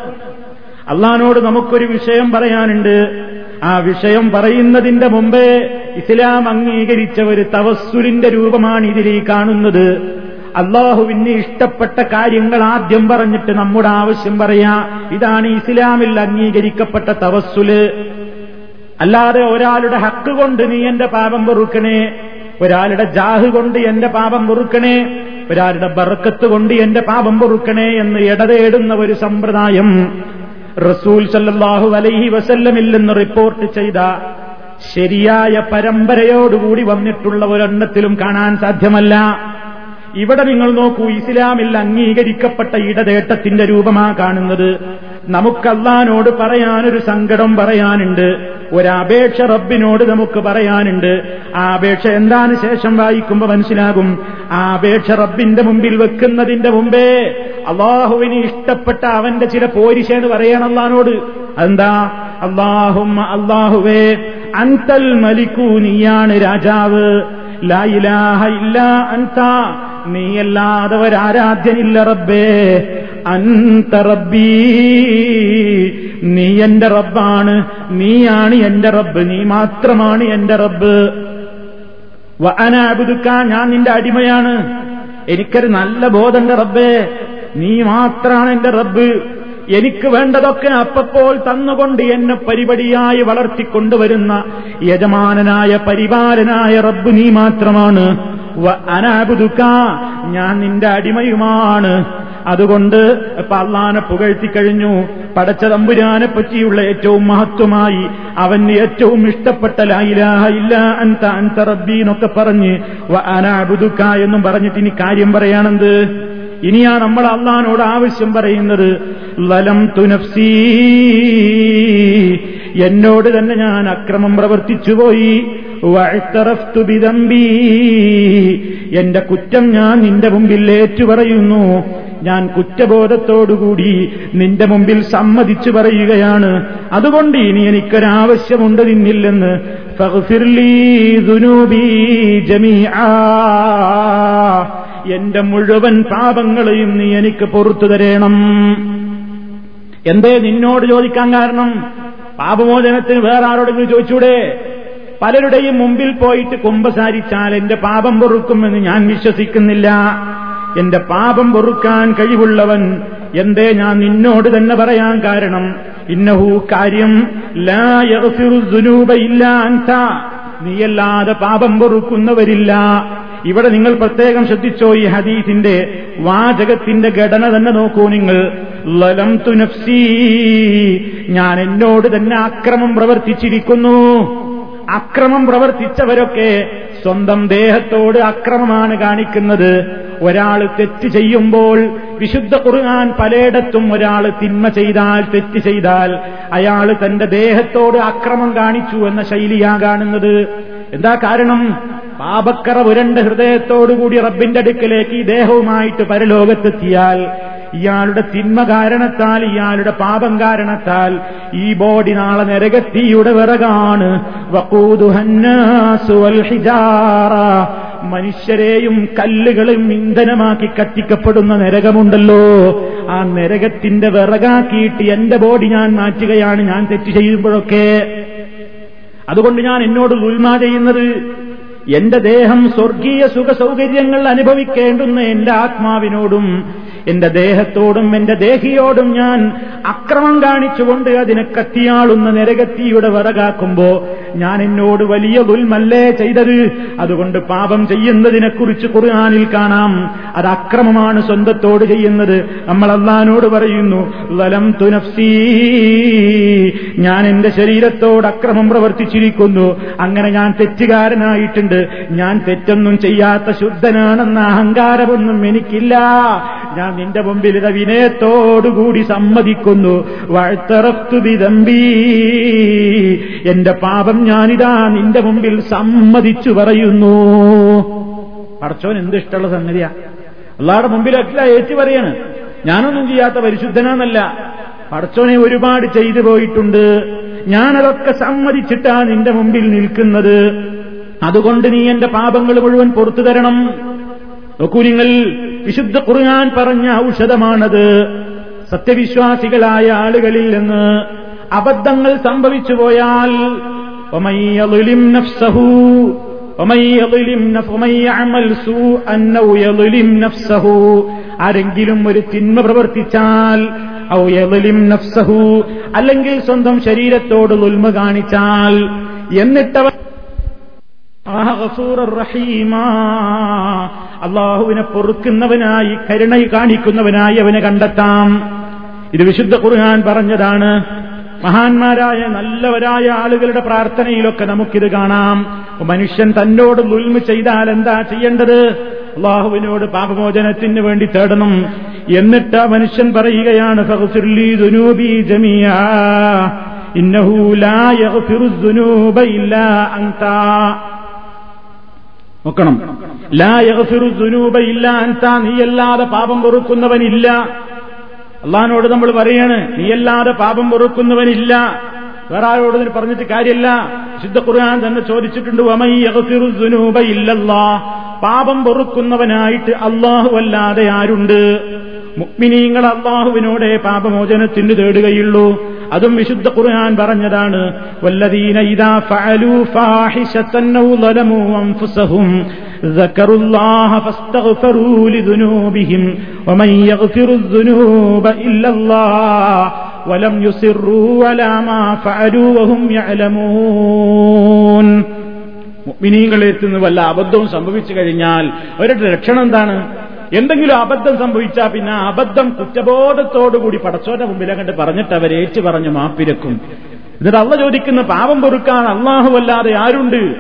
[SPEAKER 1] അള്ളഹാനോട് നമുക്കൊരു വിഷയം പറയാനുണ്ട്. ആ വിഷയം പറയുന്നതിന്റെ മുമ്പേ ഇസ്ലാം അംഗീകരിച്ച ഒരു തവസ്സുലിന്റെ രൂപമാണ് ഇതിൽ കാണുന്നത്. അള്ളാഹുവിന് ഇഷ്ടപ്പെട്ട കാര്യങ്ങൾ ആദ്യം പറഞ്ഞിട്ട് നമ്മുടെ ആവശ്യം പറയാ ഇതാണ് ഇസ്ലാമിൽ അംഗീകരിക്കപ്പെട്ട തവസ്സുൽ. അല്ലാതെ ഒരാളുടെ ഹക്ക് കൊണ്ട് നീ എന്റെ പാപം പൊറുക്കണേ ഒരാളുടെ ജാഹ് കൊണ്ട് എന്റെ പാപം പൊറുക്കണേ ഒരാളുടെ ബർക്കത്ത് കൊണ്ട് എന്റെ പാപം പൊറുക്കണേ എന്ന് ഇടതേടുന്ന ഒരു സമ്പ്രദായം റസൂൽ സല്ലാഹു അലൈഹി വസല്ലമില്ലെന്ന് റിപ്പോർട്ട് ചെയ്ത ശരിയായ പരമ്പരയോടുകൂടി വന്നിട്ടുള്ള ഒരെണ്ണത്തിലും കാണാൻ സാധ്യമല്ല. ഇവിടെ നിങ്ങൾ നോക്കൂ ഇസ്ലാമിൽ അംഗീകരിക്കപ്പെട്ട ഇടതേട്ടത്തിന്റെ രൂപമാ കാണുന്നത്. നമുക്കല്ലാനോട് പറയാനൊരു സങ്കടം പറയാനുണ്ട്. ഒരപേക്ഷ റബ്ബിനോട് നമുക്ക് പറയാനുണ്ട്. ആ അപേക്ഷ എന്താണ് ശേഷം വായിക്കുമ്പോൾ മനസ്സിലാകും. ആ അപേക്ഷ റബ്ബിന്റെ മുമ്പിൽ വെക്കുന്നതിന്റെ മുമ്പേ അള്ളാഹുവിന് ഇഷ്ടപ്പെട്ട അവന്റെ ചില പോരിശേന്ന് പറയണം അള്ളഹാനോട് അതെന്താ? അള്ളാഹും അള്ളാഹുവേ അന്തൽ മലിക്കൂ നീയാണ് രാജാവ്. ലായിലാഹ ഇല്ല അന്ത നീയല്ലാതെ ഒരാരാധ്യനില്ല റബ്ബേ. അന്ത റബ്ബീ. നീ എന്റെ റബ്ബാണ്. നീയാണ് എന്റെ റബ്ബ്. നീ മാത്രമാണ് എന്റെ റബ്ബ്. അനാബുദുക്ക ഞാൻ നിന്റെ അടിമയാണ്. എനിക്കൊരു നല്ല ബോധമുണ്ട് റബ്ബേ. നീ മാത്രമാണ് എന്റെ റബ്ബ്. എനിക്ക് വേണ്ടതൊക്കെ അപ്പപ്പോൾ തന്നുകൊണ്ട് എന്നെ പരിപടിയായി വളർത്തിക്കൊണ്ടുവരുന്ന യജമാനനായ പരിപാലനായ റബ്ബ് നീ മാത്രമാണ്. അനാബുദുക്ക ഞാൻ നിന്റെ അടിമയുമാണ്. അതുകൊണ്ട് അള്ളാനെ പുകഴ്ത്തിക്കഴിഞ്ഞു പടച്ച തമ്പുരാനെ പറ്റിയുള്ള ഏറ്റവും മഹത്വമായി അവന് ഏറ്റവും ഇഷ്ടപ്പെട്ട ലായിലാഹ ഇല്ല അൻത റബ്ബി എന്നൊക്കെ പറഞ്ഞ് അനാബുദുക്ക എന്നും പറഞ്ഞിട്ട് ഇനി കാര്യം പറയാണെന്ത് ഇനിയാ നമ്മൾ അള്ളഹാനോട് ആവശ്യം പറയുന്നത്. ലലം തുനഫ്സീ എന്നോട് തന്നെ ഞാൻ അക്രമം പ്രവർത്തിച്ചുപോയി. എന്റെ കുറ്റം ഞാൻ നിന്റെ മുമ്പിൽ ഏറ്റുപറയുന്നു. ഞാൻ കുറ്റബോധത്തോടുകൂടി നിന്റെ മുമ്പിൽ സമ്മതിച്ചു പറയുകയാണ്. അതുകൊണ്ട് ഇനി എനിക്കൊരാവശ്യമുണ്ട് നിന്നില്ലെന്ന്. എന്റെ മുഴുവൻ പാപങ്ങളെയും നീ എനിക്ക് പൊറത്തു തരേണം. എന്തേ നിന്നോട് ചോദിക്കാൻ കാരണം? പാപമോചനത്തിന് വേറെ ആരോടെങ്കിലും ചോദിച്ചൂടെ? പലരുടെയും മുമ്പിൽ പോയിട്ട് കുമ്പസാരിച്ചാൽ എന്റെ പാപം പൊറുക്കുമെന്ന് ഞാൻ വിശ്വസിക്കുന്നില്ല. എന്റെ പാപം പൊറുക്കാൻ കഴിവുള്ളവൻ എന്തേ ഞാൻ നിന്നോട് തന്നെ പറയാൻ കാരണം? ഇന്നഹു കാര്യം നീയല്ലാതെ പാപം പൊറുക്കുന്നവരില്ല. ഇവിടെ നിങ്ങൾ പ്രത്യേകം ശ്രദ്ധിച്ചോ ഈ ഹദീസിന്റെ വാചകത്തിന്റെ ഘടന തന്നെ നോക്കൂ നിങ്ങൾ. ലലം തുനഫ്സി ഞാൻ എന്നോട് തന്നെ അക്രമം പ്രവർത്തിച്ചിരിക്കുന്നു. അക്രമം പ്രവർത്തിച്ചവരൊക്കെ സ്വന്തം ദേഹത്തോട് അക്രമമാണ് കാണിക്കുന്നത്. ഒരാൾ തെറ്റ് ചെയ്യുമ്പോൾ വിശുദ്ധ ഖുർആൻ പലയിടത്തും ഒരാൾ തിന്മ ചെയ്താൽ തെറ്റ് ചെയ്താൽ അയാൾ തന്റെ ദേഹത്തോട് അക്രമം കാണിച്ചു എന്ന ശൈലിയാണ് കാണുന്നത്. എന്താ കാരണം? പാപക്കറ പുരണ്ട ഹൃദയത്തോടുകൂടി റബ്ബിന്റെ അടുക്കലേക്ക് ഈ ദേഹവുമായിട്ട് പരലോകത്തെത്തിയാൽ ഇയാളുടെ തിന്മ കാരണത്താൽ ഇയാളുടെ പാപം കാരണത്താൽ ഈ ബോഡി നാളെ നരകത്തിയുടെ വിറകാണ്. മനുഷ്യരെയും കല്ലുകളും ഇന്ധനമാക്കി കത്തിക്കപ്പെടുന്ന നരകമുണ്ടല്ലോ. ആ നരകത്തിന്റെ വിറകാക്കിയിട്ട് എന്റെ ബോഡി ഞാൻ മാറ്റുകയാണ് ഞാൻ തെറ്റ് ചെയ്യുമ്പോഴൊക്കെ. അതുകൊണ്ട് ഞാൻ എന്നോട് ഉൽമ ചെയ്യുന്നത് എന്റെ ദേഹം സ്വർഗീയ സുഖ സൗകര്യങ്ങൾ അനുഭവിക്കേണ്ടുന്ന എന്റെ ആത്മാവിനോടും എന്റെ ദേഹത്തോടും എന്റെ ദേഹിയോടും ഞാൻ അക്രമം കാണിച്ചുകൊണ്ട് അതിനെ കത്തിയാളുന്ന നരകത്തിയുടെ വിറകാക്കുമ്പോ ഞാൻ എന്നോട് വലിയ ദുൽമല്ലേ ചെയ്തത്? അതുകൊണ്ട് പാപം ചെയ്യുന്നതിനെക്കുറിച്ച് ഖുർആാനിൽ കാണാം. അത് അക്രമമാണ് സ്വന്തത്തോട് ചെയ്യുന്നത്. നമ്മൾ അള്ളഹാനോട് പറയുന്നു വലം തുനഫ്സീ ഞാൻ എന്റെ ശരീരത്തോട് അക്രമം പ്രവർത്തിച്ചിരിക്കുന്നു. അങ്ങനെ ഞാൻ തെറ്റുകാരനായിട്ടുണ്ട്. ഞാൻ തെറ്റൊന്നും ചെയ്യാത്ത ശുദ്ധനാണെന്ന അഹങ്കാരമൊന്നും എനിക്കില്ല. ഞാൻ നിന്റെ മുമ്പിൽ ഇത വിനയത്തോടുകൂടി സമ്മതിക്കുന്നു. വഴുത്തറത്തു വിതമ്പി. എന്റെ പാപം ഞാനിതാ നിന്റെ മുമ്പിൽ സമ്മതിച്ചു പറയുന്നു. പടച്ചോൻ എന്ത് ഇഷ്ടമുള്ള സംഗതിയാ? അള്ളാടെ മുമ്പിലൊക്കെ ഏറ്റി പറയാണ് ഞാനൊന്നും ചെയ്യാത്ത പരിശുദ്ധനാന്നല്ല. പടച്ചോനെ ഒരുപാട് ചെയ്തു പോയിട്ടുണ്ട്. ഞാനതൊക്കെ സമ്മതിച്ചിട്ടാണ് നിന്റെ മുമ്പിൽ നിൽക്കുന്നത്. അതുകൊണ്ട് നീ എന്റെ പാപങ്ങൾ മുഴുവൻ പുറത്തു തരണം. നോക്കൂ നിങ്ങൾ വിശുദ്ധ ഖുർആൻ പറഞ്ഞ ഔഷധമാണത്. സത്യവിശ്വാസികളായ ആളുകളിൽ നിന്ന് അബദ്ധങ്ങൾ സംഭവിച്ചു പോയാൽ ആരെങ്കിലും ഒരു തിന്മ പ്രവർത്തിച്ചാൽ അല്ലെങ്കിൽ സ്വന്തം ശരീരത്തോട് ഉൽമ കാണിച്ചാൽ എന്നിട്ടവൻ അള്ളാഹുവിനെ പൊറുക്കുന്നവനായി കരുണ കാണിക്കുന്നവനായി അവനെ കണ്ടെത്താം. ഇത് വിശുദ്ധ ഖുർആൻ പറഞ്ഞതാണ്. മഹാന്മാരായ നല്ലവരായ ആളുകളുടെ പ്രാർത്ഥനയിലൊക്കെ നമുക്കിത് കാണാം. മനുഷ്യൻ തന്നോട് ദുൽമ ചെയ്താൽ എന്താ ചെയ്യേണ്ടത്? അള്ളാഹുവിനോട് പാപമോചനത്തിന് വേണ്ടി തേടണം. എന്നിട്ട് ആ മനുഷ്യൻ പറയുകയാണ് നോക്കണം. നീയല്ലാതെ പാപം പൊറുക്കുന്നവനില്ല അള്ളഹാനോട് നമ്മൾ പറയാണ് നീയല്ലാതെ പാപം പൊറുക്കുന്നവനില്ല വേറെ ആരോട് പറഞ്ഞിട്ട് കാര്യമല്ല. ശുദ്ധ ഖുർആൻ തന്നെ ചോദിച്ചിട്ടുണ്ട് പാപം പൊറുക്കുന്നവനായിട്ട് അള്ളാഹു അല്ലാതെ ആരുണ്ട്? മുക്മിനീങ്ങൾ അള്ളാഹുവിനോടെ പാപമോചനത്തിന് തേടുകയുള്ളൂ. അതും വിശുദ്ധ ഖുർആൻ പറഞ്ഞതാണ് വല്ലദീന ഇദാ ഫഅലൂ ഫാഹിശതൻ ഔ ളലമൂ അൻഫുസഹും ذكروا الله فاستغفروا لذنوبهم ومن يغفر الذنوب إلا الله ولم يصروا على ما فعلوا وهم يعلمون മുഅ്മിനീങ്ങളിൽ നിന്ന് വല്ല അബദ്ധവും സംഭവിച്ചു കഴിഞ്ഞാൽ അവരുടെ രക്ഷണം എന്താണ് എന്തെങ്കിലും അബദ്ധം സംഭവിച്ചാൽ പിന്നെ ആ അബദ്ധം കുറ്റബോധത്തോടുകൂടി പടച്ചോന്റെ മുമ്പിലെ കണ്ട് പറഞ്ഞിട്ട് അവർ ഏറ്റു പറഞ്ഞ് മാപ്പിരക്കും എന്നിട്ട് അള്ള ചോദിക്കുന്ന പാപം പൊറുക്കാൻ അള്ളാഹുവല്ലാതെ ആരുണ്ട്?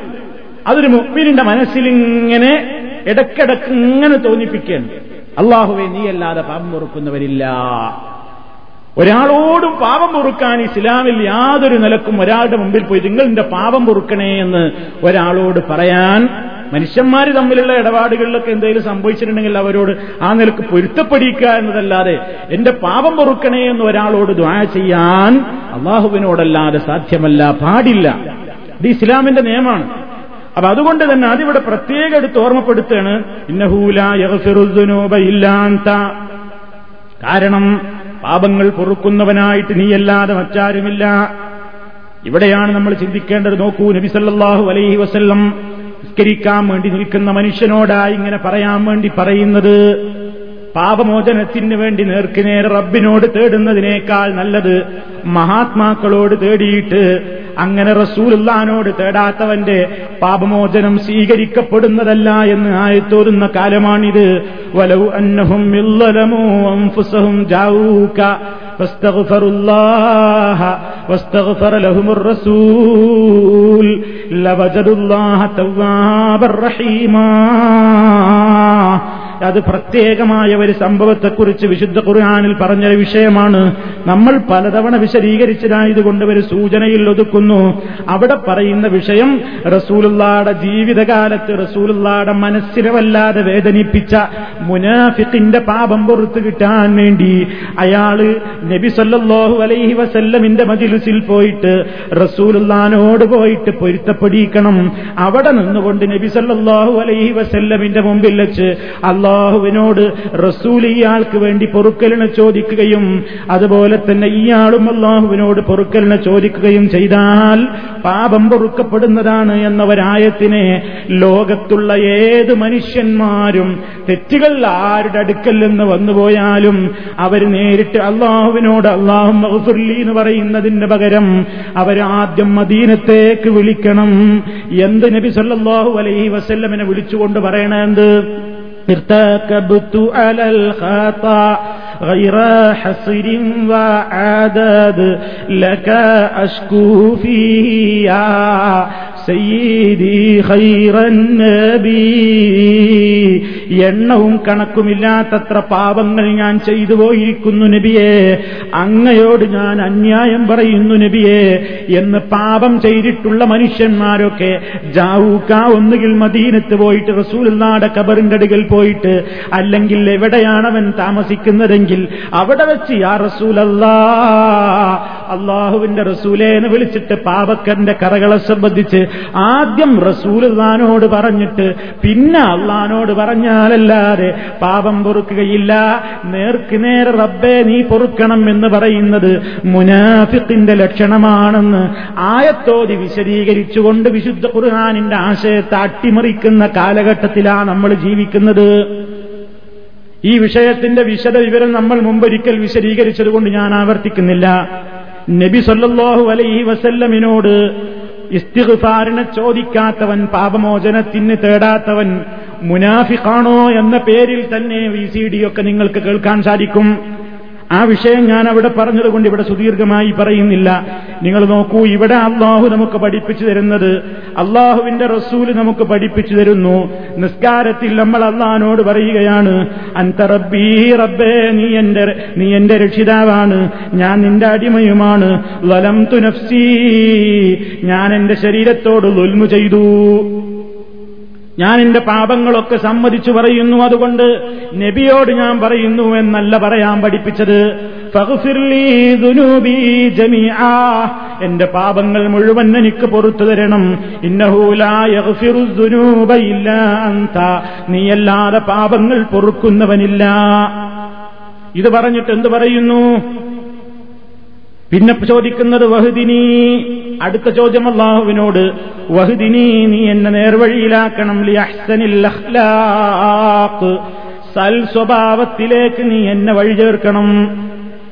[SPEAKER 1] അതൊരു മുപ്പിലിന്റെ മനസ്സിലിങ്ങനെ ഇടക്കിടക്ക് ഇങ്ങനെ തോന്നിപ്പിക്കുകയാണ്. അള്ളാഹുവെ നീയല്ലാതെ പാപം പൊറുക്കുന്നവരില്ല. ഒരാളോടും പാപം പൊറുക്കാൻ ഇസ്ലാമിൽ യാതൊരു നിലക്കും ഒരാളുടെ മുമ്പിൽ പോയി നിങ്ങൾ എന്റെ പാപം പൊറുക്കണേ എന്ന് ഒരാളോട് പറയാൻ മനുഷ്യന്മാർ തമ്മിലുള്ള ഇടപാടുകളിലൊക്കെ എന്തെങ്കിലും സംഭവിച്ചിട്ടുണ്ടെങ്കിൽ അവരോട് ആ നിലയ്ക്ക് പൊരുത്തപ്പെടിക്കുക എന്നതല്ലാതെ എന്റെ പാപം പൊറുക്കണേ എന്ന് ഒരാളോട് ദ്വാ ചെയ്യാൻ അള്ളാഹുവിനോടല്ലാതെ സാധ്യമല്ല പാടില്ല. ഇത് ഇസ്ലാമിന്റെ നിയമമാണ്. അപ്പൊ അതുകൊണ്ട് തന്നെ അതിവിടെ പ്രത്യേക എടുത്ത് ഓർമ്മപ്പെടുത്തുകയാണ് കാരണം പാപങ്ങൾ പൊറുക്കുന്നവനായിട്ട് നീയല്ലാതെ മറ്റാരുമില്ല. ഇവിടെയാണ് നമ്മൾ ചിന്തിക്കേണ്ടത്. നോക്കൂ നബി സല്ലല്ലാഹു അലൈഹി വസല്ലം നിസ്കരിക്കാൻ വേണ്ടി നിൽക്കുന്ന മനുഷ്യനോടായി ഇങ്ങനെ പറയാൻ വേണ്ടി പറയുന്നത്? പാപമോചനത്തിന് വേണ്ടി നേർക്കുനേരെ റബ്ബിനോട് തേടുന്നതിനേക്കാൾ നല്ലത് മഹാത്മാക്കളോട് തേടിയിട്ട് അങ്ങനെ റസൂലുള്ളാനോട് തേടാത്തവന്റെ പാപമോചനം സ്വീകരിക്കപ്പെടുന്നതല്ല എന്ന് ആയത്തോരുന്ന കാലമാണിത്. വലൗ അന്നഹും ഫസ്തഗ്ഫറുല്ലാഹ واستغفر لهم الرسول لوجدوا الله توابا رحيما. അത് പ്രത്യേകമായ ഒരു സംഭവത്തെക്കുറിച്ച് വിശുദ്ധ ഖുർആാനിൽ പറഞ്ഞൊരു വിഷയമാണ്. നമ്മൾ പലതവണ വിശദീകരിച്ചതായതുകൊണ്ട് ഒരു സൂചനയിൽ ഒതുക്കുന്നു. അവിടെ പറയുന്ന വിഷയം റസൂലുള്ളാടെ ജീവിതകാലത്ത് റസൂലുള്ളാടെ മനസ്സിനെ വല്ലാതെ വേദനിപ്പിച്ച മുനാഫിത്തിന്റെ പാപം പുറത്തു കിട്ടാൻ വേണ്ടി അയാൾ നബി സല്ലല്ലാഹു അലൈഹി വസല്ലമിന്റെ മജിലിസിൽ പോയിട്ട് റസൂലുള്ളാനോട് പോയിട്ട് പൊരുത്തപ്പെടിക്കണം. അവിടെ നിന്നുകൊണ്ട് നബി സല്ലല്ലാഹു അലൈഹി വസല്ലമിന്റെ മുമ്പിൽ വെച്ച് അള്ളാഹുവിനോട് റസൂൽ ഇയാൾക്ക് വേണ്ടി പൊറുക്കലിനെ ചോദിക്കുകയും അതുപോലെ തന്നെ ഇയാളും അള്ളാഹുവിനോട് പൊറുക്കലിനെ ചോദിക്കുകയും ചെയ്താൽ പാപം പൊറുക്കപ്പെടുന്നതാണ് എന്ന ഒരായത്തിനെ ലോകത്തുള്ള ഏത് മനുഷ്യന്മാരും തെറ്റുകൾ ആരുടെ അടുക്കൽ നിന്ന് വന്നുപോയാലും അവർ നേരിട്ട് അള്ളാഹുവിനോട് അള്ളാഹു മഹസുല്ലി എന്ന് പറയുന്നതിന് പകരം അവരാദ്യം മദീനത്തേക്ക് വിളിക്കണം. എന്ത് നബി സല്ലാഹു അലൈഹി വസല്ലമിനെ വിളിച്ചുകൊണ്ട് പറയണെന്ത് ارتكبت على الخطا غير حصر وعدد لك أشكو فيه സയ്യീദി ഖൈറൻ എണ്ണവും കണക്കുമില്ലാത്തത്ര പാപങ്ങൾ ഞാൻ ചെയ്തു പോയിരിക്കുന്നു നബിയെ. അങ്ങയോട് ഞാൻ അന്യായം പറയുന്നു നബിയെ എന്ന് പാപം ചെയ്തിട്ടുള്ള മനുഷ്യന്മാരൊക്കെ ജാവൂക്ക ഒന്നുകിൽ മദീനത്ത് പോയിട്ട് റസൂലുള്ളാടെ കബറിന്റെ അടികൾ പോയിട്ട് അല്ലെങ്കിൽ എവിടെയാണവൻ താമസിക്കുന്നതെങ്കിൽ അവിടെ വെച്ച് യാ റസൂലല്ലാ അള്ളാഹുവിന്റെ റസൂലേന്ന് വിളിച്ചിട്ട് പാപക്കന്റെ കറകളെ സംബന്ധിച്ച് ആദ്യം റസൂലുള്ളാനോട് പറഞ്ഞിട്ട് പിന്നെ അള്ളഹാനോട് പറഞ്ഞാലല്ലാതെ പാപം പൊറുക്കുകയില്ല. നേർക്ക് നേരെ റബ്ബെ നീ പൊറുക്കണം എന്ന് പറയുന്നത് മുനാഫിത്തിന്റെ ലക്ഷണമാണെന്ന് ആയത്തോതി വിശദീകരിച്ചുകൊണ്ട് വിശുദ്ധ ഖുർഹാനിന്റെ ആശയത്തെ അട്ടിമറിക്കുന്ന കാലഘട്ടത്തിലാണ് നമ്മൾ ജീവിക്കുന്നത്. ഈ വിഷയത്തിന്റെ വിശദ വിവരം നമ്മൾ മുമ്പൊരിക്കൽ വിശദീകരിച്ചതുകൊണ്ട് ഞാൻ ആവർത്തിക്കുന്നില്ല. നബി സല്ലാഹു അലൈഹി വസല്ലമിനോട് ഇസ്തിഗ്ഫാറിനെ ചോദിക്കാത്തവൻ പാപമോചനത്തിന് തേടാത്തവൻ മുനാഫിഖാണോ എന്ന പേരിൽ തന്നെ വി സി ഡി ഒക്കെ നിങ്ങൾക്ക് കേൾക്കാൻ സാധിക്കും. ആ വിഷയം ഞാൻ അവിടെ പറഞ്ഞതുകൊണ്ട് ഇവിടെ സുദീർഘമായി പറയുന്നില്ല. നിങ്ങൾ നോക്കൂ ഇവിടെ അള്ളാഹു നമുക്ക് പഠിപ്പിച്ചു തരുന്നത് അള്ളാഹുവിന്റെ റസൂൽ നമുക്ക് പഠിപ്പിച്ചു തരുന്നു. നിസ്കാരത്തിൽ നമ്മൾ അള്ളഹാനോട് പറയുകയാണ് അന്ത റബ്ബീ റബ്ബേ നീ എന്റെ നീ എന്റെ രക്ഷിതാവാണ്. ഞാൻ നിന്റെ അടിമയുമാണ്. വലം തുനഫ്സീ ഞാൻ എന്റെ ശരീരത്തോട് ലുൽമു ചെയ്തു. ഞാൻ എന്റെ പാപങ്ങളൊക്കെ സമ്മതിച്ചു പറയുന്നു അതുകൊണ്ട് നബിയോട് ഞാൻ പറയുന്നു എന്നല്ല പറയാൻ പഠിപ്പിച്ചത്. എന്റെ പാപങ്ങൾ മുഴുവൻ എനിക്ക് പൊറത്തു തരണം. ഇന്നഹൂല നീയല്ലാതെ പാപങ്ങൾ പൊറുക്കുന്നവനില്ല. ഇത് പറഞ്ഞിട്ട് എന്തു പറയുന്നു? പിന്നെ ചോദിക്കുന്നത് വഹുദിനി അടുത്ത ചോദ്യം അള്ളാഹുവിനോട് വഹുദിനി നീ എന്നെ നേർവഴിയിലാക്കണം സൽ സ്വഭാവത്തിലേക്ക് നീ എന്നെ വഴി ചേർക്കണം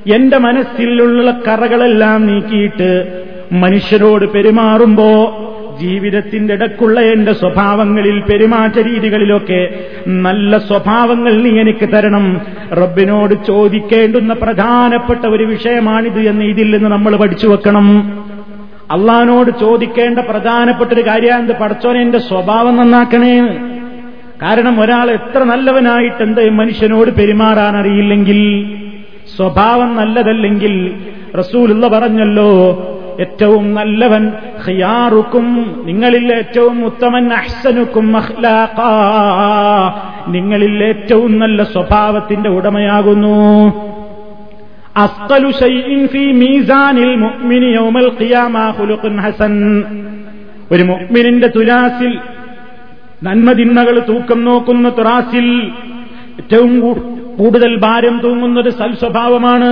[SPEAKER 1] എന്റെ മനസ്സിലുള്ള കറകളെല്ലാം നീക്കിയിട്ട് മനുഷ്യരോട് പെരുമാറുമ്പോ ജീവിതത്തിന്റെ ഇടക്കുള്ള എന്റെ സ്വഭാവങ്ങളിൽ പെരുമാറ്റ രീതികളിലൊക്കെ നല്ല സ്വഭാവങ്ങൾ നീ എനിക്ക് തരണം. റബ്ബിനോട് ചോദിക്കേണ്ടുന്ന പ്രധാനപ്പെട്ട ഒരു വിഷയമാണിത് എന്ന് ഇതിൽ നിന്ന് നമ്മൾ പഠിച്ചു വെക്കണം. അള്ളഹാനോട് ചോദിക്കേണ്ട പ്രധാനപ്പെട്ട ഒരു എന്ത്? പടച്ചോനെ എന്റെ സ്വഭാവം നന്നാക്കണേ. കാരണം ഒരാൾ എത്ര നല്ലവനായിട്ട് എന്ത് മനുഷ്യനോട് പെരുമാറാൻ അറിയില്ലെങ്കിൽ സ്വഭാവം നല്ലതല്ലെങ്കിൽ റസൂലുള്ള പറഞ്ഞല്ലോ ഏറ്റവും നല്ലവൻ ഖിയാറുക്കും നിങ്ങളിൽ ഏറ്റവും ഉത്തമൻ അഹ്സനുക്കും നിങ്ങളിൽ ഏറ്റവും നല്ല സ്വഭാവത്തിന്റെ ഉടമയാകുന്നു. ഫീ മീസാനിൽ യൗമൽ ഖിയാമ ഹസൻ. ഒരു മുഅ്മിനിന്റെ തുലാസിൽ നന്മതിന്മകൾ തൂക്കം നോക്കുന്ന തുറാസിൽ ഏറ്റവും കൂടുതൽ ഭാരം തൂങ്ങുന്നത് സൽസ്വഭാവമാണ്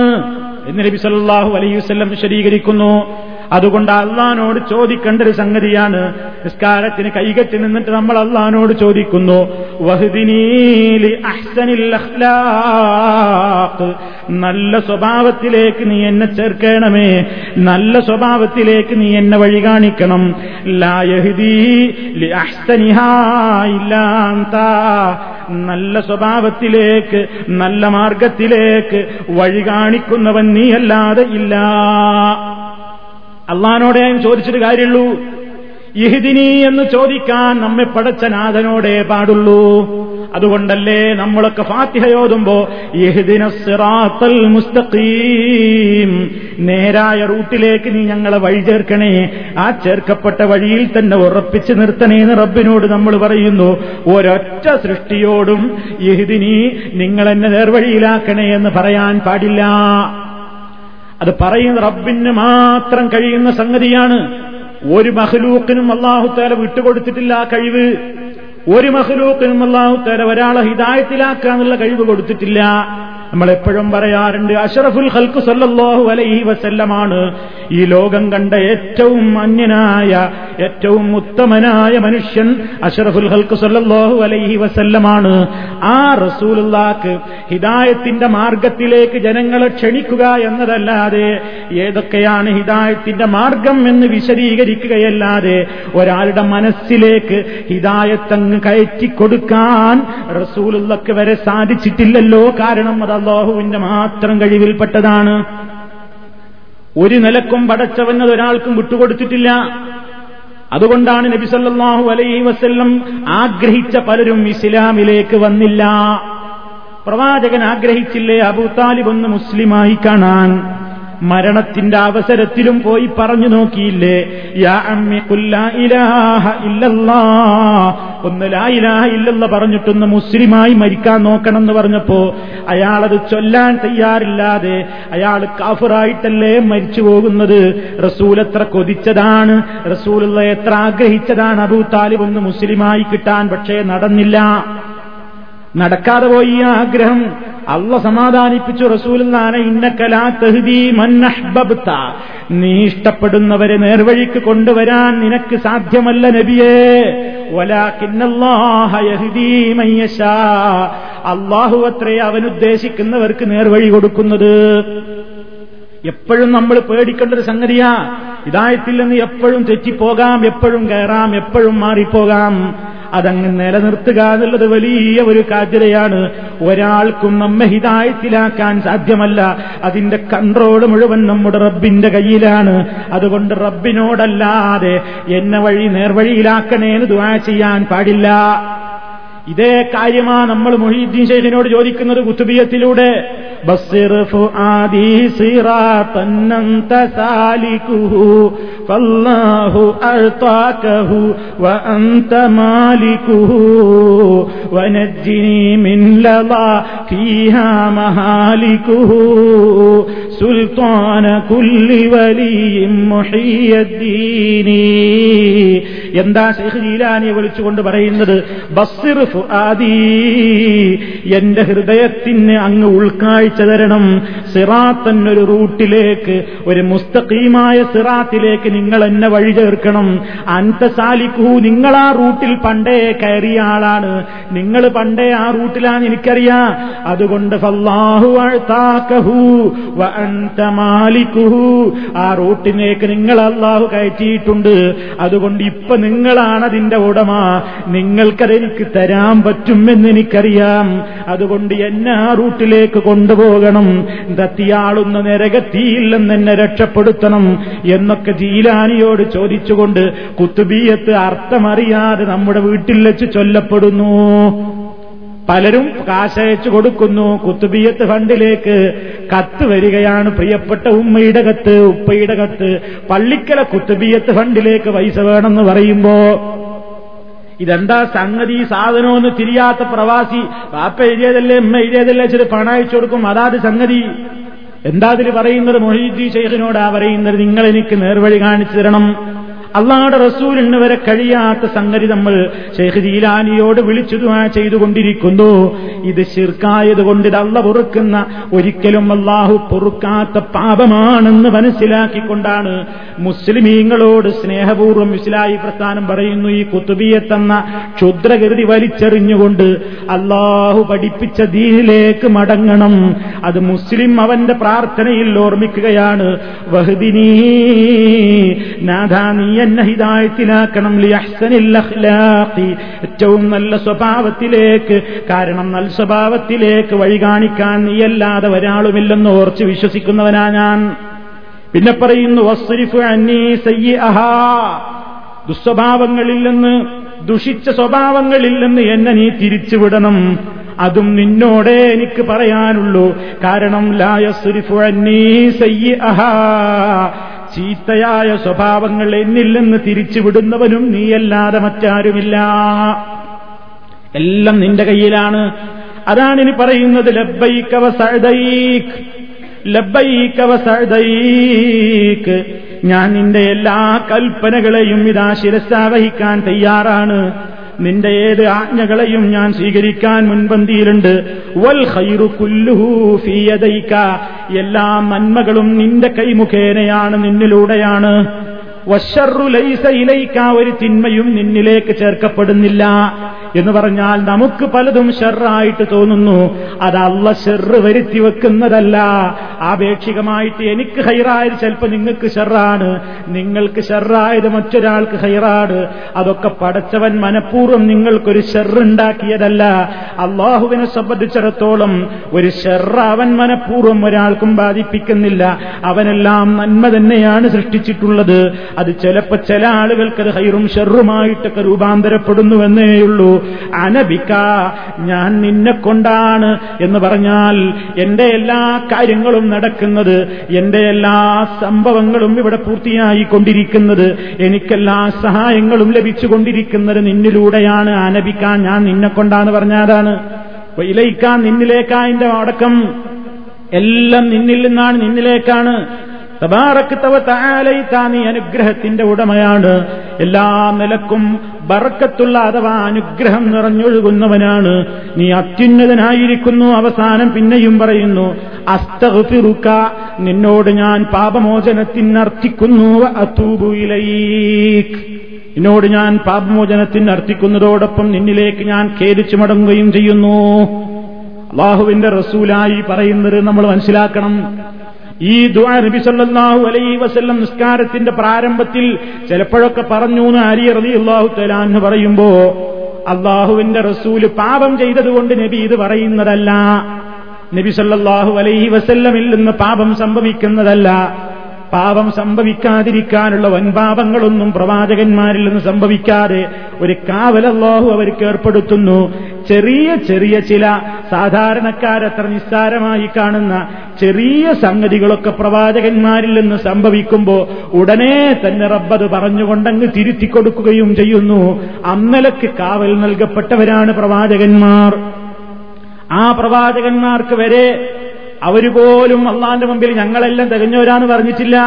[SPEAKER 1] എന്ന് നബി സല്ലല്ലാഹു അലൈഹി വിശദീകരിക്കുന്നു. അതുകൊണ്ട് അള്ളഹാനോട് ചോദിക്കേണ്ട ഒരു സംഗതിയാണ്. നിസ്കാരത്തിന് കൈകെട്ടി നിന്നിട്ട് നമ്മൾ അള്ളഹാനോട് ചോദിക്കുന്നു നല്ല സ്വഭാവത്തിലേക്ക് നീ എന്നെ ചേർക്കണമേ. നല്ല സ്വഭാവത്തിലേക്ക് നീ എന്നെ വഴി കാണിക്കണം. ലായഹുദീ നല്ല സ്വഭാവത്തിലേക്ക് നല്ല മാർഗത്തിലേക്ക് വഴി കാണിക്കുന്നവൻ നീയല്ലാതെ ഇല്ല. അള്ളഹാനോടെ ഞാൻ ചോദിച്ചിട്ട് കാര്യമുള്ളൂ. ഇഹിദിനി എന്ന് ചോദിക്കാൻ നമ്മെ പടച്ച നാഥനോടേ പാടുള്ളൂ. അതുകൊണ്ടല്ലേ നമ്മളൊക്കെ ഫാത്തിഹയോതുമ്പോ മുസ്തഖീം നേരായ റൂട്ടിലേക്ക് നീ ഞങ്ങളെ വഴി ചേർക്കണേ. ആ ചേർക്കപ്പെട്ട വഴിയിൽ തന്നെ ഉറപ്പിച്ചു നിർത്തണേന്ന് റബ്ബിനോട് നമ്മൾ പറയുന്നു. ഒരൊറ്റ സൃഷ്ടിയോടും ഇഹ്ദിനി നിങ്ങൾ എന്നെ നേർവഴിയിലാക്കണേ എന്ന് പറയാൻ പാടില്ല. അത് പറയുന്ന റബ്ബിന് മാത്രം കഴിയുന്ന സംഗതിയാണ്. ഒരു മഹലൂക്കിനും അള്ളാഹുത്താല വിട്ടുകൊടുത്തിട്ടില്ല ആ കഴിവ്. ഒരു മഹലൂക്കിനും അള്ളാഹുത്താല ഒരാളെ ഹിതായത്തിലാക്കാനുള്ള കഴിവ് കൊടുത്തിട്ടില്ല. നമ്മൾ എപ്പോഴും പറയാറുണ്ട് അഷറഫുൽ ഹൽക്കു സല്ലല്ലാഹു അലൈഹി വസല്ലമാണ്. ഈ ലോകം കണ്ട ഏറ്റവും അന്യനായ ഏറ്റവും ഉത്തമനായ മനുഷ്യൻ അഷറഫുൽ ഹൽക്കു സല്ലല്ലാഹു അലൈഹി വസല്ലമാണ്. ആ റസൂലുള്ളാക്ക് ഹിദായത്തിന്റെ മാർഗത്തിലേക്ക് ജനങ്ങളെ ക്ഷണിക്കുക എന്നതല്ലാതെ ഏതൊക്കെയാണ് ഹിദായത്തിന്റെ മാർഗം എന്ന് വിശദീകരിക്കുകയല്ലാതെ ഒരാളുടെ മനസ്സിലേക്ക് ഹിദായത്തങ്ങ് കയറ്റി കൊടുക്കാൻ റസൂലുള്ളക്ക് വരെ സാധിച്ചിട്ടില്ലല്ലോ. കാരണം അത് അള്ളാഹുവിന്റെ മാത്രം കഴിവിൽപ്പെട്ടതാണ്. ഒരു നിലക്കും പടച്ചവന്നത് ഒരാൾക്കും വിട്ടുകൊടുത്തിട്ടില്ല. അതുകൊണ്ടാണ് നബി സല്ലല്ലാഹു അലൈഹി വസല്ലം ആഗ്രഹിച്ച പലരും ഇസ്ലാമിലേക്ക് വന്നില്ല. പ്രവാചകൻ ആഗ്രഹിച്ചില്ലേ അബു താലിബ് ഒന്ന് മുസ്ലിമായി കാണാൻ? മരണത്തിന്റെ അവസരത്തിലും പോയി പറഞ്ഞു നോക്കിയില്ലേ? യാ അമ്മി ഇലാഹ ഇല്ലല്ലാ ഒന്ന് ലാ ഇലാഹ ഇല്ലല്ല പറഞ്ഞിട്ടൊന്ന് മുസ്ലിമായി മരിക്കാൻ നോക്കണം എന്ന് പറഞ്ഞപ്പോ അയാളത് ചൊല്ലാൻ തയ്യാറില്ലാതെ അയാൾ കാഫുറായിട്ടല്ലേ മരിച്ചു പോകുന്നത്? റസൂൽ എത്ര കൊതിച്ചതാണ്? റസൂലുള്ള എത്ര ആഗ്രഹിച്ചതാണ് അബൂ താലിബ് ഒന്ന് മുസ്ലിമായി കിട്ടാൻ? പക്ഷേ നടന്നില്ല. നടക്കാതെ പോയി ആഗ്രഹം. അള്ള സമാധാനിപ്പിച്ചു. റസൂലെന്നാണ് ഇന്നക്കലാ തഹ്ദീ മന്നഹ്ബബ്ത നീ ഇഷ്ടപ്പെടുന്നവരെ നേർവഴിക്ക് കൊണ്ടുവരാൻ നിനക്ക് സാധ്യമല്ല നബിയേ. അള്ളാഹു അത്രേ അവനുദ്ദേശിക്കുന്നവർക്ക് നേർവഴി കൊടുക്കുന്നത്. എപ്പോഴും നമ്മൾ പേടിക്കേണ്ട ഒരു സംഗതിയാ. ഇതായത്തിൽ നിന്ന് എപ്പോഴും തെറ്റിപ്പോകാം എപ്പോഴും കയറാം എപ്പോഴും മാറിപ്പോകാം. അതങ്ങ് നിലനിർത്തുക എന്നുള്ളത് വലിയ ഒരു കാര്യം ഒരാൾക്കും നമ്മെ ഹിതായത്തിലാക്കാൻ സാധ്യമല്ല. അതിന്റെ കൺട്രോൾ മുഴുവൻ നമ്മുടെ റബ്ബിന്റെ കയ്യിലാണ്. അതുകൊണ്ട് റബ്ബിനോടല്ലാതെ എന്നെ വഴി നേർവഴിയിലാക്കണേന്ന് ദുവാ ചെയ്യാൻ പാടില്ല. ഇതേ കാര്യമാ നമ്മൾ മൊഹീദ്ദീൻ ഷെയ്ഖിനോട് ചോദിക്കുന്നത് കുത്തുബിയത്തിലൂടെ. സുൽത്താന കുല്ലി വലിയും മുഹിയദ്ദീനി. എന്താ ഷെയ്ഖ് ജീലാനിയെ വിളിച്ചുകൊണ്ട് പറയുന്നത്? ബസ്സിർ ഫുആദി എന്റെ ഹൃദയത്തിന് അങ്ങ് ഉൾക്കാഴ്ച തരണം. സിറാത്തൻ ഒരു റൂട്ടിലേക്ക് ഒരു മുസ്തഖീമായ സിറാത്തിലേക്ക് നിങ്ങൾ എന്നെ വഴി ചേർക്കണം. അന്ത സാലിഖു നിങ്ങൾ ആ റൂട്ടിൽ പണ്ടേ കയറിയ ആളാണ്. നിങ്ങൾ പണ്ടേ ആ റൂട്ടിലാണ് എനിക്കറിയാം. അതുകൊണ്ട് ഫല്ലാഹു ആ റൂട്ടിലേക്ക് നിങ്ങൾ അള്ളാഹു കയറ്റിയിട്ടുണ്ട്. അതുകൊണ്ട് ഇപ്പൊ നിങ്ങളാണ് അതിന്റെ ഉടമ. നിങ്ങൾക്കതെനിക്ക് തരാൻ പറ്റുമെന്ന് എനിക്കറിയാം അതുകൊണ്ട് എന്നെ ആ റൂട്ടിലേക്ക് കൊണ്ടുപോകണം. തത്തിയാളൊന്ന് നരകത്തിയില്ലെന്ന് എന്നെ രക്ഷപ്പെടുത്തണം എന്നൊക്കെ ജീലാനിയോട് ചോദിച്ചുകൊണ്ട് കുത്തുബീയത്ത് അർത്ഥമറിയാതെ നമ്മുടെ വീട്ടിൽ വെച്ച് ചൊല്ലപ്പെടുന്നു. പലരും കാശയച്ചു കൊടുക്കുന്നു കുത്തുബിയത്ത് ഫണ്ടിലേക്ക്. കത്ത് വരികയാണ് പ്രിയപ്പെട്ട ഉമ്മയുടെ കത്ത് ഉപ്പയുടെ കത്ത്. പള്ളിക്കല കുത്തുബിയത്ത് ഫണ്ടിലേക്ക് പൈസ വേണമെന്ന് പറയുമ്പോ ഇതെന്താ സംഗതി? സാധനമൊന്ന് തിരിയാത്ത പ്രവാസി പാപ്പ എഴുതിയതല്ലേ ഉമ്മ എഴുതിയതല്ലേ ചില പണം അയച്ചു കൊടുക്കും. അതാത് സംഗതി. എന്താ അതിൽ പറയുന്നത്? മൊഹീദ്ദി ഷെയ്ഖിനോടാ പറയുന്നത്. നിങ്ങൾ എനിക്ക് നേർവഴി കാണിച്ചു തരണം. അള്ളാഹുടെ റസൂലിന് വരെ കഴിയാത്ത സംഗതി നമ്മൾ ഷെയ്ഖ് ജീലാനിയോട് വിളിച്ചു ചെയ്തുകൊണ്ടിരിക്കുന്നു. ഇത് ശിർക്കായത് കൊണ്ട് ഇത് അള്ള പൊറുക്കുന്ന ഒരിക്കലും അള്ളാഹു പൊറുക്കാത്ത പാപമാണെന്ന് മനസ്സിലാക്കിക്കൊണ്ടാണ് മുസ്ലിമീങ്ങളോട് സ്നേഹപൂർവം ഇസ്ലായി പ്രസ്ഥാനം പറയുന്നു ഈ കുത്തുബിയെ തന്ന ക്ഷുദ്രകൃതി വലിച്ചെറിഞ്ഞുകൊണ്ട് അള്ളാഹു പഠിപ്പിച്ച ദീനിലേക്ക് മടങ്ങണം. അത് മുസ്ലിം അവന്റെ പ്രാർത്ഥനയിൽ ഓർമ്മിക്കുകയാണ്. വഹദിനീ നാഥാ നീ എന്നെ ഹിതായത്തിലാക്കണം ഏറ്റവും നല്ല സ്വഭാവത്തിലേക്ക്. കാരണം നല്ല സ്വഭാവത്തിലേക്ക് വഴി കാണിക്കാൻ നീയല്ലാതെ ഒരാളുമില്ലെന്ന് ഓർച്ച് വിശ്വസിക്കുന്നവനാ ഞാൻ. പിന്നെ പറയുന്നു വസ്രിഫ് അന്നീ സയ്യഹ ദുസ്വഭാവങ്ങളിൽ നിന്ന് ദുഷിച്ച സ്വഭാവങ്ങളിൽ നിന്ന് എന്നെ നീ തിരിച്ചുവിടണം. അതും നിന്നോടേ എനിക്ക് പറയാനുള്ളൂ. കാരണം ലായസുരിഫു അന്നീ സയ്യഹ ചീത്തയായ സ്വഭാവങ്ങൾ എന്നിൽ നിന്ന് തിരിച്ചുവിടുന്നവനും നീയല്ലാതെ മറ്റാരുമില്ല. എല്ലാം നിന്റെ കയ്യിലാണ്. അതാണ് ഇനി പറയുന്നത് ലബ്ബൈക്കവ സഴുതൈക്ക് ലബ്ബൈക്കവ സഴുതൈക്ക് ഞാൻ നിന്റെ എല്ലാ കൽപ്പനകളെയും ഇതാ ശിരസാവഹിക്കാൻ തയ്യാറാണ്. നിന്റെ ഏത് ആജ്ഞകളെയും ഞാൻ സ്വീകരിക്കാൻ മുൻപന്തിയിലുണ്ട്. വൽ ഖൈറു കുല്ലുഹു ഫീയദൈക എല്ലാ നന്മകളും നിന്റെ കൈമുഖേനയാണ് നിന്നിലൂടെയാണ്. വശറു ലൈസ ഇലൈക്ക ഒരു തിന്മയും നിന്നിലേക്ക് ചേർക്കപ്പെടുന്നില്ല. എന്ന് പറഞ്ഞാൽ നമുക്ക് പലതും ഷെറായിട്ട് തോന്നുന്നു. അത് അല്ല ഷെറ് വരുത്തി വെക്കുന്നതല്ല. ആപേക്ഷികമായിട്ട് എനിക്ക് ഹൈറായത് ചിലപ്പോൾ നിങ്ങൾക്ക് ഷെറാണ്. നിങ്ങൾക്ക് ഷെറായത് മറ്റൊരാൾക്ക് ഹൈറാണ്. അതൊക്കെ പടച്ചവൻ മനഃപൂർവം നിങ്ങൾക്കൊരു ഷെറുണ്ടാക്കിയതല്ല. അള്ളാഹുവിനെ സംബന്ധിച്ചിടത്തോളം ഒരു ഷെറ് അവൻ മനഃപൂർവം ഒരാൾക്കും ബാധിപ്പിക്കുന്നില്ല. അവനെല്ലാം നന്മ തന്നെയാണ് സൃഷ്ടിച്ചിട്ടുള്ളത്. അത് ചിലപ്പോ ചില ആളുകൾക്ക് അത് ഹൈറും ഷെറുമായിട്ടൊക്കെ രൂപാന്തരപ്പെടുന്നുവെന്നേയുള്ളൂ. അനബിക്ക ഞാൻ നിന്നെ കൊണ്ടാണ് എന്ന് പറഞ്ഞാൽ എന്റെ എല്ലാ കാര്യങ്ങളും നടക്കുന്നത് എന്റെ എല്ലാ സംഭവങ്ങളും ഇവിടെ പൂർത്തിയായി പൂർത്തിയായിക്കൊണ്ടിരിക്കുന്നത് എനിക്കെല്ലാ സഹായങ്ങളും ലഭിച്ചുകൊണ്ടിരിക്കുന്നത് നിന്നിലൂടെയാണ്. അനബിക്ക ഞാൻ നിന്നെ കൊണ്ടാന്ന് പറഞ്ഞാതാണ്. ഇലയിക്ക നിന്നിലേക്കാ എന്റെ അടക്കം എല്ലാം നിന്നിൽ നിന്നാണ് നിന്നിലേക്കാണ്. നീ അനുഗ്രഹത്തിന്റെ ഉടമയാണ്. എല്ലാ നിലക്കും ബർക്കത്തുള്ള അഥവാ അനുഗ്രഹം നിറഞ്ഞൊഴുകുന്നവനാണ്. നീ അത്യുന്നതനായിരിക്കുന്നു അവസാനം പിന്നെയും പറയുന്നു അസ്തഫിറുക്ക നിന്നോട് ഞാൻ പാപമോചനത്തിനർത്ഥിക്കുന്നു അത്തൂബുയിലേക്ക് നിന്നോട് ഞാൻ പാപമോചനത്തിന് അർത്ഥിക്കുന്നതോടൊപ്പം നിന്നിലേക്ക് ഞാൻ ഖേദിച്ചു മടങ്ങുകയും ചെയ്യുന്നു. അള്ളാഹുവിന്റെ റസൂലായി പറയുന്നത് നമ്മൾ മനസ്സിലാക്കണം. ഈ ദുആ നബി സല്ലല്ലാഹു അലൈഹി വസല്ലം നിസ്കാരത്തിന്റെ പ്രാരംഭത്തിൽ ചിലപ്പോഴൊക്കെ പറഞ്ഞു എന്ന് അലി റളിയല്ലാഹു തആല എന്ന് പറയുമ്പോ അള്ളാഹുവിന്റെ റസൂൽ പാപം ചെയ്തതുകൊണ്ട് നബി ഇത് പറയുന്നതല്ല. നബി സല്ലല്ലാഹു അലൈഹി വസല്ലമിൽ നിന്ന് പാപം സംഭവിക്കുന്നതല്ല. പാപം സംഭവിക്കാതിരിക്കാനുള്ള വൻപാപങ്ങളൊന്നും പ്രവാചകന്മാരിൽ നിന്ന് സംഭവിക്കാതെ ഒരു കാവലല്ലാഹു അവർക്ക് ഏർപ്പെടുത്തുന്നു. ചെറിയ ചെറിയ ചില സാധാരണക്കാരത്ര നിസ്സാരമായി കാണുന്ന ചെറിയ സംഗതികളൊക്കെ പ്രവാചകന്മാരിൽ നിന്ന് സംഭവിക്കുമ്പോൾ ഉടനെ തന്നെ റബ്ബത് പറഞ്ഞുകൊണ്ടങ്ങ് തിരുത്തി കൊടുക്കുകയും ചെയ്യുന്നു. അന്നലക്ക് കാവൽ നൽകപ്പെട്ടവരാണ് പ്രവാചകന്മാർ. ആ പ്രവാചകന്മാർക്ക് വരെ അവർ പോലും അള്ളാന്റെ മുമ്പിൽ ഞങ്ങളെല്ലാം തികഞ്ഞവരാന്ന് പറഞ്ഞിട്ടില്ല.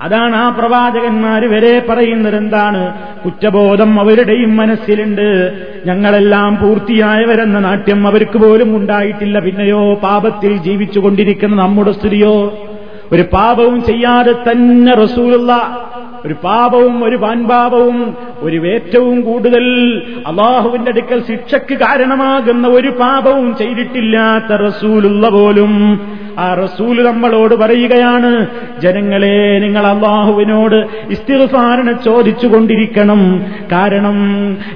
[SPEAKER 1] അതാണ് ആ പ്രവാചകന്മാര് വരെ പറയുന്നത് എന്താണ് കുറ്റബോധം അവരുടെയും മനസ്സിലുണ്ട്. ഞങ്ങളെല്ലാം പൂർത്തിയായവരെന്ന നാട്യം അവർക്ക് പോലും ഉണ്ടായിട്ടില്ല. പിന്നെയോ പാപത്തിൽ ജീവിച്ചുകൊണ്ടിരിക്കുന്ന നമ്മുടെ സ്ഥിതിയോ ഒരു പാപവും ചെയ്യാതെ തന്നെ റസൂലുള്ള. ഒരു പാപവും ഒരു പാൻപാപവും ഒരു ഏറ്റവും കൂടുതൽ അള്ളാഹുവിന്റെ അടുക്കൽ ശിക്ഷയ്ക്ക് കാരണമാകുന്ന ഒരു പാപവും ചെയ്തിട്ടില്ലാത്ത റസൂലുള്ള പോലും ആ റസൂൽ നമ്മളോട് പറയുകയാണ് ജനങ്ങളെ നിങ്ങൾ അള്ളാഹുവിനോട് ഇസ്തിഫാരനെ ചോദിച്ചുകൊണ്ടിരിക്കണം. കാരണം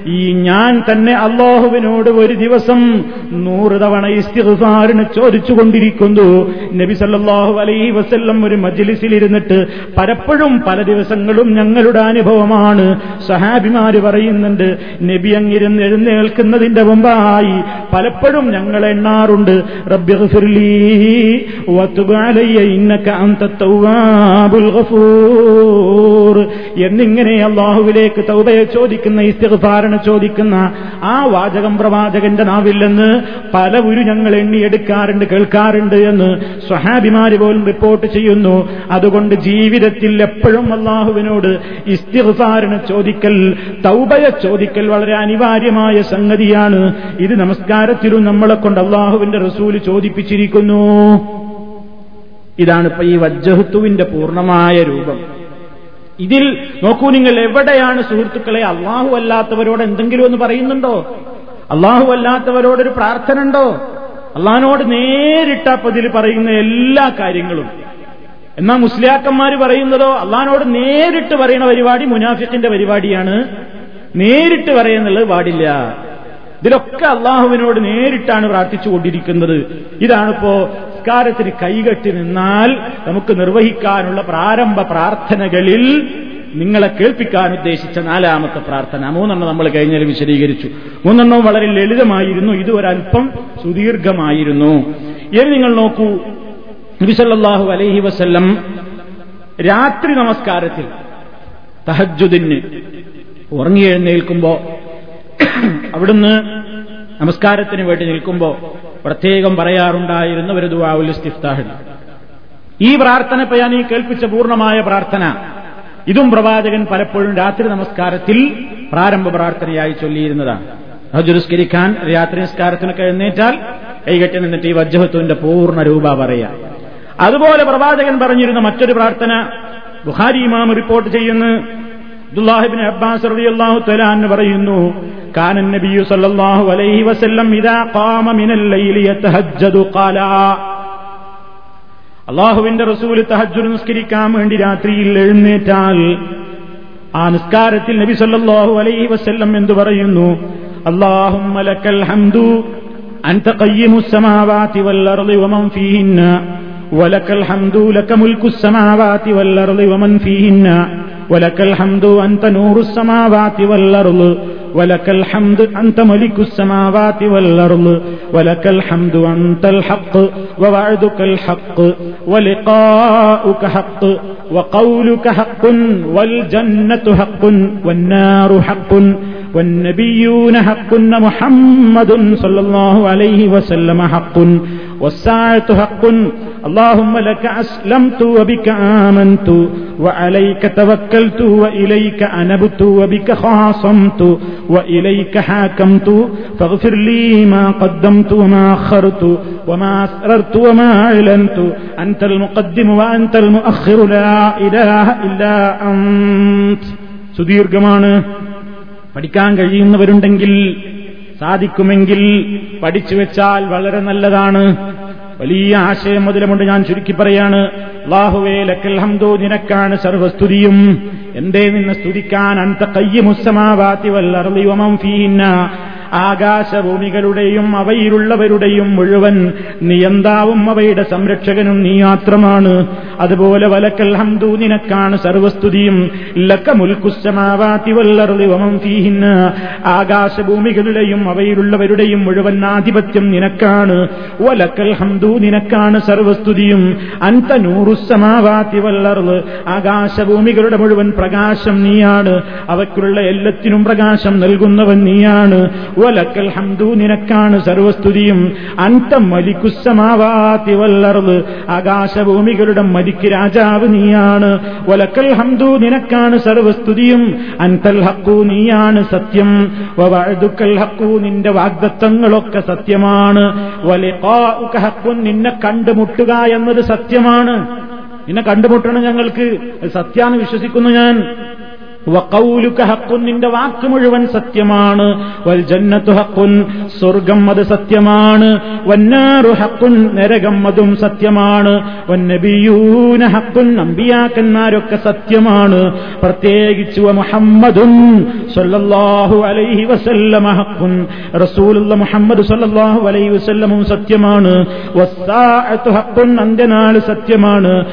[SPEAKER 1] ഈ ഞാൻ തന്നെ അള്ളാഹുവിനോട് ഒരു ദിവസം നൂറ് തവണ ഇസ്തിഫാരനെ ചോദിച്ചുകൊണ്ടിരിക്കുന്നു. നബി സല്ലാഹു അലൈഹി വസ്ല്ലം ഒരു മജിലിസിലിരുന്നിട്ട് പലപ്പോഴും പല ദിവസങ്ങളും ഞങ്ങളുടെ അനുഭവമാണ്. സഹാബിമാര് പറയുന്നുണ്ട് നബി അങ്ങിരുന്ന് എഴുന്നേൽക്കുന്നതിന്റെ മുമ്പായി പലപ്പോഴും ഞങ്ങൾ എണ്ണാറുണ്ട്. റബ്ബി എന്നിങ്ങനെ അള്ളാഹുവിലേക്ക് തൗബയെ ചോദിക്കുന്ന ഇസ്തിഗ്ഫാറിനെ ചോദിക്കുന്ന ആ വാചകം പ്രവാചകന്റെ നാവില്ലെന്ന് പലവരും ഞങ്ങൾ എണ്ണിയെടുക്കാറുണ്ട് കേൾക്കാറുണ്ട് എന്ന് സ്വഹാബിമാര് പോലും റിപ്പോർട്ട് ചെയ്യുന്നു. അതുകൊണ്ട് ജീവിതത്തിൽ എപ്പോഴും അള്ളാഹുവിനോട് ഇസ്തിഫാരണ ചോദിക്കൽ തൗബയെ ചോദിക്കൽ വളരെ അനിവാര്യമായ സംഗതിയാണ്. ഇത് നമസ്കാരത്തിലും നമ്മളെ കൊണ്ട് അള്ളാഹുവിന്റെ റസൂൽ ചോദിപ്പിച്ചിരിക്കുന്നു. ഇതാണ് ഇപ്പൊ ഈ വജ്ജഹത്തുവിന്റെ പൂർണമായ രൂപം. ഇതിൽ നോക്കൂ നിങ്ങൾ എവിടെയാണ് സുഹൃത്തുക്കളെ അള്ളാഹു അല്ലാത്തവരോട് എന്തെങ്കിലും ഒന്ന് പറയുന്നുണ്ടോ? അള്ളാഹു അല്ലാത്തവരോടൊരു പ്രാർത്ഥന ഉണ്ടോ? അള്ളഹാനോട് നേരിട്ടപ്പതിൽ പറയുന്ന എല്ലാ കാര്യങ്ങളും. എന്നാ മുസ്ലിയാക്കന്മാർ പറയുന്നതോ അള്ളഹാനോട് നേരിട്ട് പറയുന്ന പരിപാടി മുനാഫിക്കിന്റെ പരിപാടിയാണ്. നേരിട്ട് പറയുന്നുള്ളത് പാടില്ല. ഇതിലൊക്കെ അള്ളാഹുവിനോട് നേരിട്ടാണ് പ്രാർത്ഥിച്ചുകൊണ്ടിരിക്കുന്നത്. ഇതാണിപ്പോ സംസ്കാരത്തിന് കൈകെട്ടി നിന്നാൽ നമുക്ക് നിർവഹിക്കാനുള്ള പ്രാരംഭ പ്രാർത്ഥനകളിൽ നിങ്ങളെ കേൾപ്പിക്കാൻ ഉദ്ദേശിച്ച നാലാമത്തെ പ്രാർത്ഥന. മൂന്നെണ്ണം നമ്മൾ കഴിഞ്ഞാൽ വിശദീകരിച്ചു. മൂന്നെണ്ണവും വളരെ ലളിതമായിരുന്നു. ഇത് ഒരല്പം സുദീർഘമായിരുന്നു. ഇനി നിങ്ങൾ നോക്കൂ. നബിസല്ലാഹു അലൈഹി വസല്ലം രാത്രി നമസ്കാരത്തിൽ തഹജുദിന് ഉറങ്ങി എഴുന്നേൽക്കുമ്പോ അവിടുന്ന് നമസ്കാരത്തിന് വേണ്ടി നിൽക്കുമ്പോ പ്രത്യേകം പറയാറുണ്ടായിരുന്ന ഒരു ദുവാവുൽ ഇസ്തിഫ്താഹിൽ ഈ പ്രാർത്ഥന ഇപ്പൊ ഞാൻ ഈ കേൾപ്പിച്ച പൂർണമായ പ്രാർത്ഥന. ഇതും പ്രവാചകൻ പലപ്പോഴും രാത്രി നമസ്കാരത്തിൽ പ്രാരംഭ പ്രാർത്ഥനയായി ചൊല്ലിയിരുന്നതാണ്. ഹജുരുസ്കരിക്കാൻ രാത്രി നിസ്കാരത്തിനൊക്കെ എഴുന്നേറ്റാൽ കൈകെട്ടി നിന്നിട്ട് ഈ വജ്ജഹത്വന്റെ പൂർണ രൂപ പറയാം അതുപോലെ പ്രവാചകൻ പറഞ്ഞിരുന്ന മറ്റൊരു പ്രാർത്ഥന. ബുഹാരി ഇമാം റിപ്പോർട്ട് ചെയ്യുന്നു. അബ്ദുല്ലാഹിബിൻ അബ്ബാസ് റളിയല്ലാഹു തആല എന്ന് പറയുന്നു കാന നബിയു സല്ലല്ലാഹു അലൈഹി വസല്ലം ഇദാ ഖാമ മിനൽ ലൈലി യതഹജ്ജദു ഖാല അള്ളാഹുവിന്റെ റസൂല് തഹജ്ജുദ് നിസ്കരിക്കാൻ വേണ്ടി രാത്രിയിൽ എഴുന്നേറ്റാൽ ആ നിസ്കാരത്തിൽ നബി സല്ലല്ലാഹു അലൈഹി വസല്ലം എന്തു പറയുന്നു اللهم لك الحمد أنت قيم السماوات والأرض ومن فيهن ولك الحمد لك ملك السماوات والأرض ومن فيهن ولك الحمد أنت نور السماوات والأرض ولك الحمد أنت ملك السماوات والأرض ولك الحمد أنت الحق ووعدك الحق ولقاؤك حق وقولك حق والجنة حق والنار حق والنبيون حق محمد صلى الله عليه وسلم حق والساعة حق اللهم لك أسلمت وبك آمنت وعليك توكلت وإليك أنبت وبك خاصمت وإليك حاكمت فاغفر لي ما قدمت وما أخرت وما أسررت وما أعلنت أنت المقدم وأنت المؤخر لا إله إلا أنت സുദീർഘമാണ് പഠിക്കാൻ കഴിയുന്നവരുണ്ടെങ്കിൽ സാധിക്കുമെങ്കിൽ പഠിച്ചു വെച്ചാൽ വളരെ നല്ലതാണ് വലിയ ആശയം മുതലുമുണ്ട് ഞാൻ ചുരുക്കി പറയാണ് അള്ളാഹുവേ ലക്കൽ ഹംദു നിനക്കാണ് സർവസ്തുതിയും. എന്തേ നിന്ന് സ്തുതിക്കാൻ? അന്ത കയ്യ മുസ്സമാവാത്തി വല്ലറിയുമം ഫീന്ന ആകാശഭൂമികളുടെയും അവയിലുള്ളവരുടെയും മുഴുവൻ നിയന്താവും അവയുടെ സംരക്ഷകനും നീ മാത്രമാണ്. അതുപോലെ വലക്കൽ ഹംദു നിനക്കാണ് സർവസ്തുതിയും. ലക്ക മുൽക്കുസ്സമാവാത്തി വല്ലർലി വമം ഫീഹിന്ന. ആകാശഭൂമികളുടെയും അവയിലുള്ളവരുടെയും മുഴുവൻ ആധിപത്യം നിനക്കാണ്. വലക്കൽ ഹംദു നിനക്കാണ് സർവസ്തുതിയും. അന്ത നൂറുസമാവാത്തി വല്ലർൽ ആകാശഭൂമികളുടെ മുഴുവൻ പ്രകാശം നീയാണ്. അവയ്ക്കുള്ള എല്ലാത്തിനും പ്രകാശം നൽകുന്നവൻ നീയാണ്. വലക്കൽ ഹംദു നിനക്കാണ് സർവസ്തുതിയും. അന്ത മലിക്കുസമാവാത്തി വല്ലർവ് ആകാശഭൂമികളുടെ മലിക്ക് രാജാവ് നീയാണ്. വലക്കൽ ഹംദു നിനക്കാണ് സർവസ്തുതിയും. അന്തൽ ഹക്കു നീയാണ് സത്യം. വഅദുക്കൽ ഹക്കു നിന്റെ വാഗ്ദത്തങ്ങളൊക്കെ സത്യമാണ്. ഹഖു നിന്നെ കണ്ടുമുട്ടുക എന്നത് സത്യമാണ്. നിന്നെ കണ്ടുമുട്ടണം ഞങ്ങൾക്ക്. സത്യാന്ന് വിശ്വസിക്കുന്നു ഞാൻ. ഹക്കുൻ നിന്റെ വാക്ക് മുഴുവൻ സത്യമാണ്. വൽ ജന്നത്തു ഹക്കുൻ സ്വർഗം അത് സത്യമാണ്. വന്നാറു ഹക്കുൻ നരകം അതും സത്യമാണ്. വന്നബിയൂന ഹക്കുൻ നമ്പിയാക്കന്മാരൊക്കെ സത്യമാണ്. പ്രത്യേകിച്ച് മുഹമ്മദും സൊല്ലാഹു അലൈഹി വസല്ലമ ഹക്കുൻ റസൂലുള്ള മുഹമ്മദ് സൊല്ലാഹു അലൈഹി വസല്ലമും സത്യമാണ്. ഹക്കുൻ അന്ത്യനാൾ സത്യമാണ്.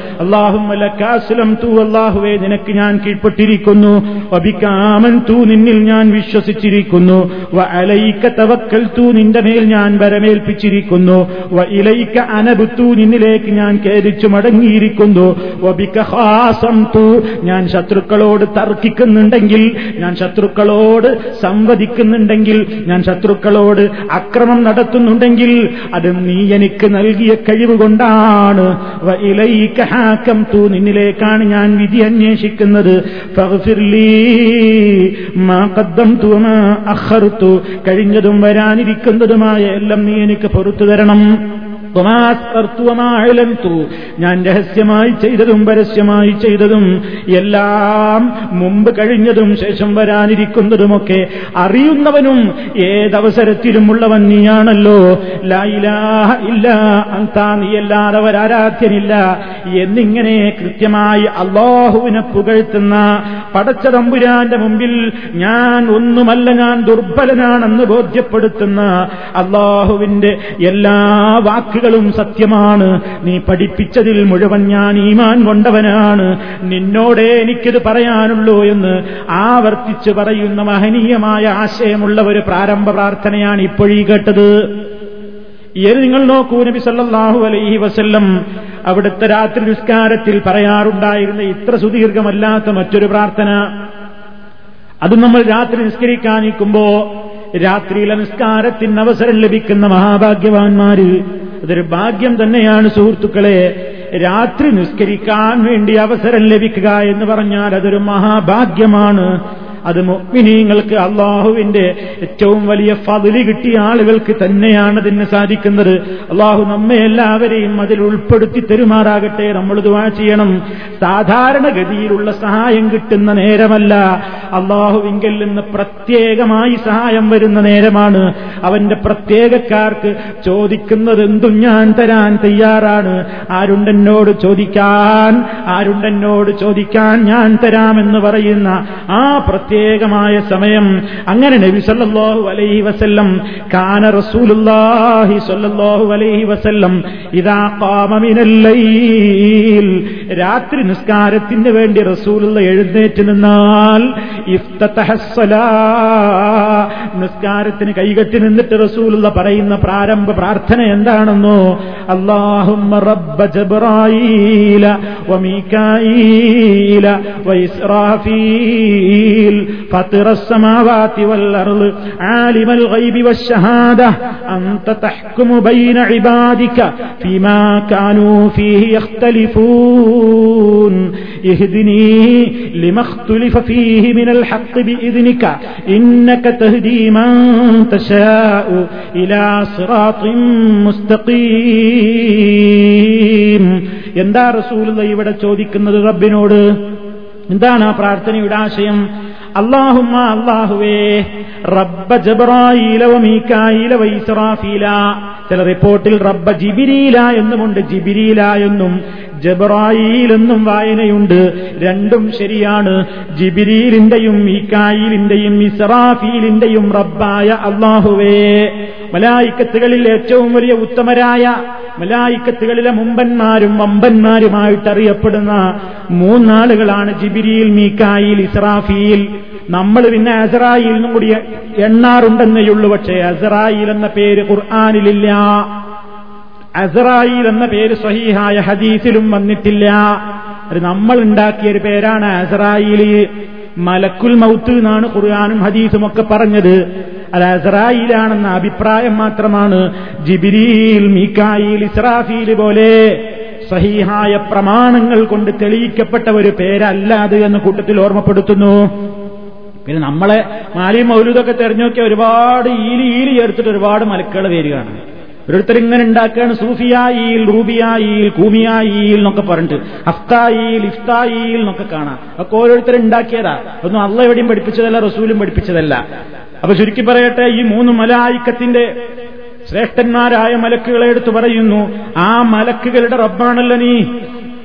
[SPEAKER 1] തു അല്ലാഹുവേ നിനക്ക് ഞാൻ കീഴ്പ്പെട്ടിരിക്കുന്നു. വബിക്കാമൻ തൂ നിന്നിൽ ഞാൻ വിശ്വസിച്ചിരിക്കുന്നു. വ അലൈക്ക തവക്കൽ തൂ നിന്റെ മേൽ ഞാൻ വരമേൽപ്പിച്ചിരിക്കുന്നു. വ ഇലൈക്ക അനബുത്തു നിന്നിലേക്ക് ഞാൻ കേരിച്ചു മടങ്ങിയിരിക്കുന്നു. വബിക ഹാസം തൂ ഞാൻ ശത്രുക്കളോട് തർക്കിക്കുന്നുണ്ടെങ്കിൽ ഞാൻ ശത്രുക്കളോട് സംവദിക്കുന്നുണ്ടെങ്കിൽ ഞാൻ ശത്രുക്കളോട് അക്രമം നടത്തുന്നുണ്ടെങ്കിൽ അത് നീ എനിക്ക് നൽകിയ കഴിവ് കൊണ്ടാണ്. നിന്നിലേക്കാണ് ഞാൻ വിധി അന്വേഷിക്കുന്നത്. കഴിഞ്ഞതും വരാനിരിക്കുന്നതുമായ എല്ലാം നീ എനിക്ക് പൊറത്തു തരണം. ഞാൻ രഹസ്യമായി ചെയ്തതും പരസ്യമായി ചെയ്തതും എല്ലാം മുമ്പ് കഴിഞ്ഞതും ശേഷം വരാനിരിക്കുന്നതുമൊക്കെ അറിയുന്നവനും ഏതവസരത്തിലും ഉള്ളവൻ നീയാണല്ലോ ലായിലാഹ ഇല്ല അന്താ നീയല്ലാതെ ഒരാരാധ്യനില്ല എന്നിങ്ങനെ കൃത്യമായി അള്ളാഹുവിനെ പുകഴ്ത്തുന്ന പടച്ച തമ്പുരാന്റെ മുമ്പിൽ ഞാൻ ഒന്നുമല്ല ഞാൻ ദുർബലനാണെന്ന് ബോധ്യപ്പെടുത്തുന്ന അള്ളാഹുവിന്റെ എല്ലാ വാക്കുകളും സത്യമാണ്. നീ പഠിപ്പിച്ചതിൽ മുഴുവൻ ഞാൻ ഈമാൻ കൊണ്ടവനാണ്. നിന്നോടേ എനിക്കിത് പറയാനുള്ളൂ എന്ന് ആവർത്തിച്ച് പറയുന്ന മഹനീയമായ ആശയമുള്ള ഒരു പ്രാരംഭ പ്രാർത്ഥനയാണ് ഇപ്പോഴീ കേട്ടത്. ഇത് നിങ്ങൾ നോക്കൂ നബി സല്ലാഹു അലൈഹി വസല്ലം അവിടുത്തെ രാത്രി നിസ്കാരത്തിൽ പറയാറുണ്ടായിരുന്ന ഇത്ര സുദീർഘമല്ലാത്ത മറ്റൊരു പ്രാർത്ഥന. അത് നമ്മൾ രാത്രി നിസ്കരിക്കാനിക്കുമ്പോ രാത്രിയിലെ നിസ്കാരത്തിന് അവസരം ലഭിക്കുന്ന മഹാഭാഗ്യവാന്മാര് അതൊരു ഭാഗ്യം തന്നെയാണ് സുഹൃത്തുക്കളെ. രാത്രി നിസ്കരിക്കാൻ വേണ്ടി അവസരം ലഭിക്കുക എന്ന് പറഞ്ഞാൽ അതൊരു മഹാഭാഗ്യമാണ്. അത് മുഅ്മിനീങ്ങൾക്ക് അള്ളാഹുവിന്റെ ഏറ്റവും വലിയ ഫതിൽ കിട്ടിയ ആളുകൾക്ക് തന്നെയാണ് അതിന് സാധിക്കുന്നത്. അള്ളാഹു നമ്മെ എല്ലാവരെയും അതിൽ ഉൾപ്പെടുത്തി തരുമാറാകട്ടെ. നമ്മൾ ദുവാ ചെയ്യണം. സാധാരണഗതിയിലുള്ള സഹായം കിട്ടുന്ന നേരമല്ല. അള്ളാഹുവിങ്കിൽ നിന്ന് പ്രത്യേകമായി സഹായം വരുന്ന നേരമാണ്. അവന്റെ പ്രത്യേകക്കാർക്ക് ചോദിക്കുന്നത് എന്തും ഞാൻ തരാൻ തയ്യാറാണ്. ആരുണ്ടെന്നോട് ചോദിക്കാൻ ആരുണ്ടെന്നോട് ചോദിക്കാൻ ഞാൻ തരാമെന്ന് പറയുന്ന ആ പ്രത്യേകമായ സമയം. അങ്ങനെ നബി സല്ലാഹു അലൈഹി വസല്ലം കാന റസൂലുല്ലാഹി സല്ലല്ലാഹു അലൈഹി വസല്ലം ഇതാ ലൈൽ. രാത്രി നിസ്കാരത്തിന് വേണ്ടി റസൂലുള്ള എഴുന്നേറ്റ് നിന്നാൽ നിസ്കാരത്തിന് കൈകെട്ടി നിന്നിട്ട് റസൂലുള്ള പറയുന്ന പ്രാരംഭ പ്രാർത്ഥന എന്താണെന്നോ അല്ലാഹുമ്മ റബ്ബ വഇസ്രാഫീൽ فاطر السماوات والأرض عالم الغيب والشهادة أنت تحكم بين عبادك فيما كانوا فيه يختلفون اهدني لما اختلف فيه من الحق بإذنك إنك تهدي من تشاء إلى صراط مستقيم എന്താ റസൂലുള്ള ഇവിടെ ചോദിക്കുന്നത് റബ്ബിനോട് എന്താണ് ആ പ്രാർത്ഥനയുടെ ആശയം അള്ളാഹുമ്മ അള്ളാഹുവേ റബ്ബ വൈസ്രാഫീല ചില റിപ്പോർട്ടിൽ റബ്ബ ജിബിരീല എന്നുമുണ്ട് ജിബിരീല എന്നും ജബ്രായിൽ എന്നും വായനയുണ്ട്. രണ്ടും ശരിയാണ്. ജിബിരീലിന്റെയും മീക്കായിലിന്റെയും ഇസ്രാഫീലിന്റെയും റബ്ബായ അള്ളാഹുവേ മലായിക്കത്തുകളിൽ ഏറ്റവും വലിയ ഉത്തമരായ മലായിക്കത്തുകളിലെ മുമ്പന്മാരും വമ്പന്മാരുമായിട്ടറിയപ്പെടുന്ന മൂന്നാളുകളാണ് ജിബിരിയിൽ മീക്കായിൽ ഇസ്രാഫീൽ. നമ്മൾ പിന്നെ അസറായിൽ നിന്നും കൂടി എണ്ണാറുണ്ടെന്നേയുള്ളൂ. പക്ഷേ അസറായിൽ എന്ന പേര് ഖുർആാനിലില്ല. അസറായിൽ എന്ന പേര് സഹീഹായ ഹദീസിലും വന്നിട്ടില്ല. അത് നമ്മൾ ഉണ്ടാക്കിയ ഒരു പേരാണ് അസറായിൽ മലക്കുൽ മൗത്ത് എന്നാണ് ഖുർആാനും ഹദീസും ഒക്കെ പറഞ്ഞത്. അത് അസറായിലാണെന്ന അഭിപ്രായം മാത്രമാണ്. ജിബിരിയിൽ മീക്കായിൽ ഇസ്രാഫീൽ പോലെ സഹീഹായ പ്രമാണങ്ങൾ കൊണ്ട് തെളിയിക്കപ്പെട്ട ഒരു പേരല്ല അത് എന്ന് കൂട്ടത്തിൽ ഓർമ്മപ്പെടുത്തുന്നു. പിന്നെ നമ്മളെ മാലി മൗലൂദൊക്കെ തെരഞ്ഞു ഒരുപാട് ഈലി ഈലി ചേർത്തിട്ട് ഒരുപാട് മലക്കുകൾ വരികയാണ്. ഓരോരുത്തർ ഇങ്ങനെ ഉണ്ടാക്കുകയാണ് സൂഫിയായിൽ റൂബിയായിൽ കൂമിയായിൽ എന്നൊക്കെ പറഞ്ഞിട്ട് അഫ്തായിൽ ഇഫ്തായിൽ എന്നൊക്കെ കാണാം. ഒക്കെ ഓരോരുത്തർ ഉണ്ടാക്കിയതാ. ഒന്നും അള്ള എവിടെയും പഠിപ്പിച്ചതല്ല റസൂലും പഠിപ്പിച്ചതല്ല. അപ്പൊ ചുരുക്കി പറയട്ടെ ഈ മൂന്ന് മലായിക്കത്തിന്റെ ശ്രേഷ്ഠന്മാരായ മലക്കുകളെ എടുത്തു പറയുന്നു ആ മലക്കുകളുടെ റബ്ബാണല്ലോ നീ.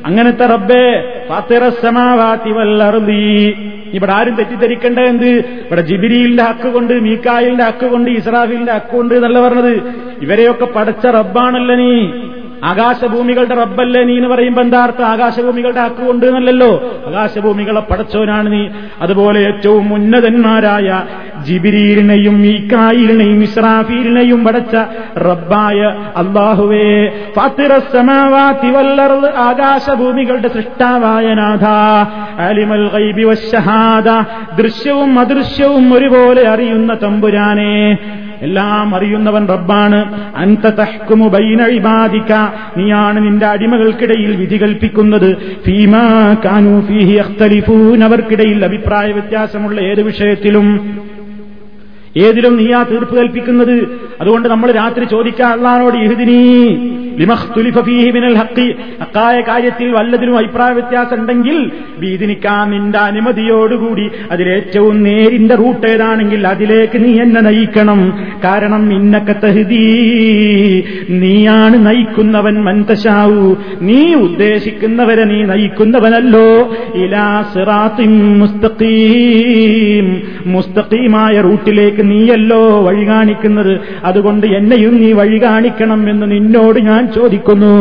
[SPEAKER 1] അങ്ങനത്തെ റബ്ബേ ഫാത്തിറസമാവാത്തി വല്ലറുതി ഇവിടെ ആരും തെറ്റിദ്ധരിക്കേണ്ട എന്ത്? ഇവിടെ ജിബിരിയിലിന്റെ ഹക്ക് കൊണ്ട് മീക്കായിലിന്റെ ഹക്ക് കൊണ്ട് ഇസ്രാഫിലിന്റെ ഹക്ക് കൊണ്ട് എന്നല്ല പറഞ്ഞത്. ഇവരെയൊക്കെ പഠിച്ച റബ്ബാണല്ല നീ? ആകാശഭൂമികളുടെ റബ്ബല്ലേ നീ എന്ന് പറയുമ്പോ എന്താർത്ഥ ആകാശഭൂമികളുടെ ഹക്ക് കൊണ്ട് എന്നല്ലല്ലോ. ആകാശഭൂമികളെ പടച്ചവനാണ് നീ. അതുപോലെ ഏറ്റവും ഉന്നതന്മാരായ ജിബിരീലിനെയും ഈക്കായിലിനെയും ഇസ്രാഫീലിനെയും പടച്ച റബ്ബായ അള്ളാഹുവേ ആകാശഭൂമികളുടെ സൃഷ്ടാവായ നാഥ. അലിമൽ ദൃശ്യവും അദൃശ്യവും ഒരുപോലെ അറിയുന്ന തമ്പുരാനെ. എല്ലാം അറിയുന്നവൻ റബ്ബാണ്. അന്ത തഹ്കുമു ബൈന ഇബാദിക. നീയാണ് നിന്റെ അടിമകൾക്കിടയിൽ വിധി കൽപ്പിക്കുന്നത്. ഫീമാ കാനു ഫീഹി അഖ്തലിഫൂൻ അവർക്കിടയിൽ അഭിപ്രായ വ്യത്യാസമുള്ള ഏത് വിഷയത്തിലും ഏതിലും നീയാ തീർപ്പ് കൽപ്പിക്കുന്നത്. അതുകൊണ്ട് നമ്മൾ രാത്രി ചോദിക്കാൻ അള്ളഹാനോട് ഇഹുദിനീ അക്കായ കാര്യത്തിൽ വല്ലതിനും അഭിപ്രായ വ്യത്യാസം ഉണ്ടെങ്കിൽ വീതിനിക്കാ നിന്റെ അനുമതിയോടുകൂടി അതിലേറ്റവും നേരിന്റെ റൂട്ട് ഏതാണെങ്കിൽ അതിലേക്ക് നീ എന്നെ നയിക്കണം. കാരണം ഇന്നക്കെ തഹുതി നീയാണ് നയിക്കുന്നവൻ മന്തശാവു നീ ഉദ്ദേശിക്കുന്നവരെ നീ നയിക്കുന്നവനല്ലോ. മുസ്തഖീം. മുസ്തഖീമായ റൂട്ടിലേക്ക് നീയല്ലോ വഴി കാണിക്കുന്നത്. അതുകൊണ്ട് എന്നെയും നീ വഴി കാണിക്കണം എന്ന് നിന്നോട് ഞാൻ ചോദിക്കുന്നു.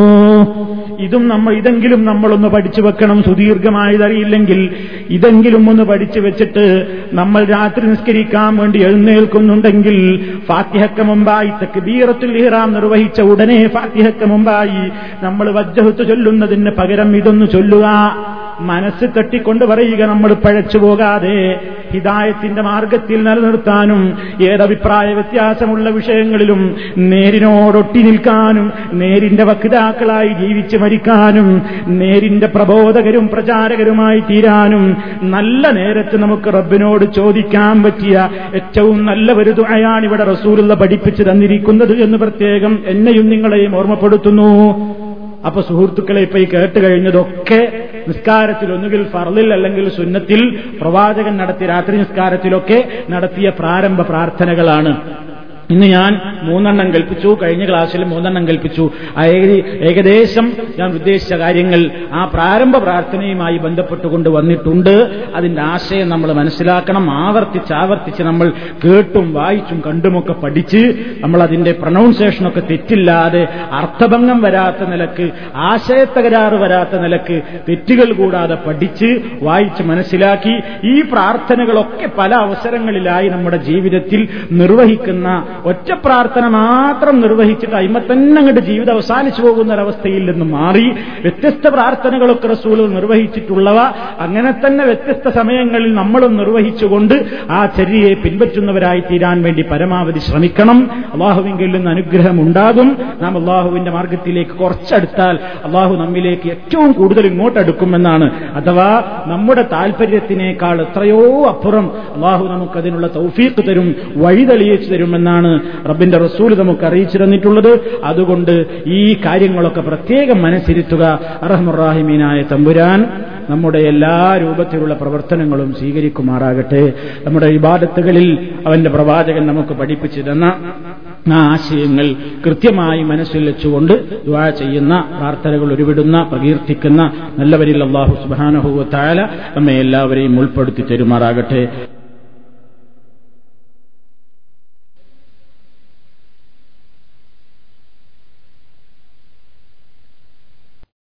[SPEAKER 1] ഇതും നമ്മൾ ഇതെങ്കിലും നമ്മളൊന്ന് പഠിച്ചു വെക്കണം. സുദീർഘമായതറിയില്ലെങ്കിൽ ഇതെങ്കിലും ഒന്ന് പഠിച്ചു വെച്ചിട്ട് നമ്മൾ രാത്രി നിസ്കരിക്കാൻ വേണ്ടി എഴുന്നേൽക്കുന്നുണ്ടെങ്കിൽ ഫാത്തിഹക്ക മുമ്പായി തക്ബീറത്തുൽ ഇഹ്റാം നിർവഹിച്ച ഉടനെ ഫാത്തിഹക്ക മുമ്പായി നമ്മൾ വജ്ജഹത്ത് ചൊല്ലുന്നതിന് പകരം ഇതൊന്ന് ചൊല്ലുക. മനസ്സ് കെട്ടിക്കൊണ്ട് പറയുക നമ്മൾ പഴച്ചു പോകാതെ ഹിതായത്തിന്റെ മാർഗത്തിൽ നിലനിർത്താനും ഏതഭിപ്രായ വ്യത്യാസമുള്ള വിഷയങ്ങളിലും നേരിനോടൊട്ടി നിൽക്കാനും നേരിന്റെ വക്താക്കളായി ജീവിച്ച് മരിക്കാനും നേരിന്റെ പ്രബോധകരും പ്രചാരകരുമായി തീരാനും നല്ല നേരത്ത് നമുക്ക് റബ്ബിനോട് ചോദിക്കാൻ പറ്റിയ ഏറ്റവും നല്ല ഒരു ദുആയാണ് ഇവിടെ റസൂലുള്ള പഠിപ്പിച്ചു തന്നിരിക്കുന്നത് എന്ന് പ്രത്യേകം എന്നെയും നിങ്ങളെയും ഓർമ്മപ്പെടുത്തുന്നു. അപ്പൊ സുഹൃത്തുക്കളെ ഇപ്പൊ ഈ കേട്ട് കഴിഞ്ഞതൊക്കെ നിസ്കാരത്തിൽ ഒന്നുകിൽ ഫർലിൽ അല്ലെങ്കിൽ സുന്നത്തിൽ പ്രവാചകൻ നടത്തിയ രാത്രി നിസ്കാരത്തിലൊക്കെ നടത്തിയ പ്രാരംഭ പ്രാർത്ഥനകളാണ്. ഇന്ന് ഞാൻ മൂന്നെണ്ണം കൽപ്പിച്ചു കഴിഞ്ഞ ക്ലാസ്സിൽ മൂന്നെണ്ണം കൽപ്പിച്ചു. ഏകദേശം ഞാൻ ഉദ്ദേശിച്ച കാര്യങ്ങൾ ആ പ്രാരംഭ പ്രാർത്ഥനയുമായി ബന്ധപ്പെട്ടുകൊണ്ട് വന്നിട്ടുണ്ട്. അതിന്റെ ആശയം നമ്മൾ മനസ്സിലാക്കണം. ആവർത്തിച്ച് ആവർത്തിച്ച് നമ്മൾ കേട്ടും വായിച്ചും കണ്ടുമൊക്കെ പഠിച്ച് നമ്മൾ അതിന്റെ പ്രൊണൗൺസിയേഷനൊക്കെ തെറ്റില്ലാതെ അർത്ഥഭംഗം വരാത്ത നിലയ്ക്ക് ആശയത്തകരാറ് വരാത്ത നിലയ്ക്ക് തെറ്റുകൾ കൂടാതെ പഠിച്ച് വായിച്ച് മനസ്സിലാക്കി ഈ പ്രാർത്ഥനകളൊക്കെ പല അവസരങ്ങളിലായി നമ്മുടെ ജീവിതത്തിൽ നിർവഹിക്കുന്ന ഒറ്റ പ്രാർത്ഥന മാത്രം നിർവഹിച്ചിട്ട് അയിമ തന്നെ അങ്ങോട്ട് ജീവിതം അവസാനിച്ചു പോകുന്ന ഒരവസ്ഥയിൽ നിന്ന് മാറി വ്യത്യസ്ത പ്രാർത്ഥനകളൊക്കെ റസൂൾ നിർവഹിച്ചിട്ടുള്ളവ അങ്ങനെ തന്നെ വ്യത്യസ്ത സമയങ്ങളിൽ നമ്മളും നിർവഹിച്ചുകൊണ്ട് ആ ചര്യയെ പിൻപറ്റുന്നവരായി തീരാൻ വേണ്ടി പരമാവധി ശ്രമിക്കണം. അള്ളാഹുവിങ്കിൽ നിന്ന് അനുഗ്രഹം ഉണ്ടാകും. നാം അള്ളാഹുവിന്റെ മാർഗത്തിലേക്ക് കുറച്ചെടുത്താൽ അള്ളാഹു നമ്മിലേക്ക് ഏറ്റവും കൂടുതൽ ഇങ്ങോട്ടെടുക്കുമെന്നാണ് അഥവാ നമ്മുടെ താല്പര്യത്തിനേക്കാൾ എത്രയോ അപ്പുറം അള്ളാഹു നമുക്കതിനുള്ള തൗഫീഖ് തരും വഴി തെളിയിച്ചു തരുമെന്നാണ് റബ്ബിന്റെ റസൂൽ നമുക്ക് അറിയിച്ചു തന്നിട്ടുള്ളത് അതുകൊണ്ട് ഈ കാര്യങ്ങളൊക്കെ പ്രത്യേകം മനസ്സിരുത്തുക. അറഹമുറാഹിമീനായ തമ്പുരാൻ നമ്മുടെ എല്ലാ രൂപത്തിലുള്ള പ്രവർത്തനങ്ങളും സ്വീകരിക്കുമാറാകട്ടെ. നമ്മുടെ വിവാദത്തുകളിൽ അവന്റെ പ്രവാചകൻ നമുക്ക് പഠിപ്പിച്ചു തന്ന ആശയങ്ങൾ കൃത്യമായി മനസ്സിൽ വെച്ചുകൊണ്ട് ദുവാ ചെയ്യുന്ന പ്രാർത്ഥനകൾ ഒരുവിടുന്ന പ്രകീർത്തിക്കുന്ന നല്ലവരിൽ അള്ളാഹു സുബാനഹുവ നമ്മെ എല്ലാവരെയും ഉൾപ്പെടുത്തി തരുമാറാകട്ടെ.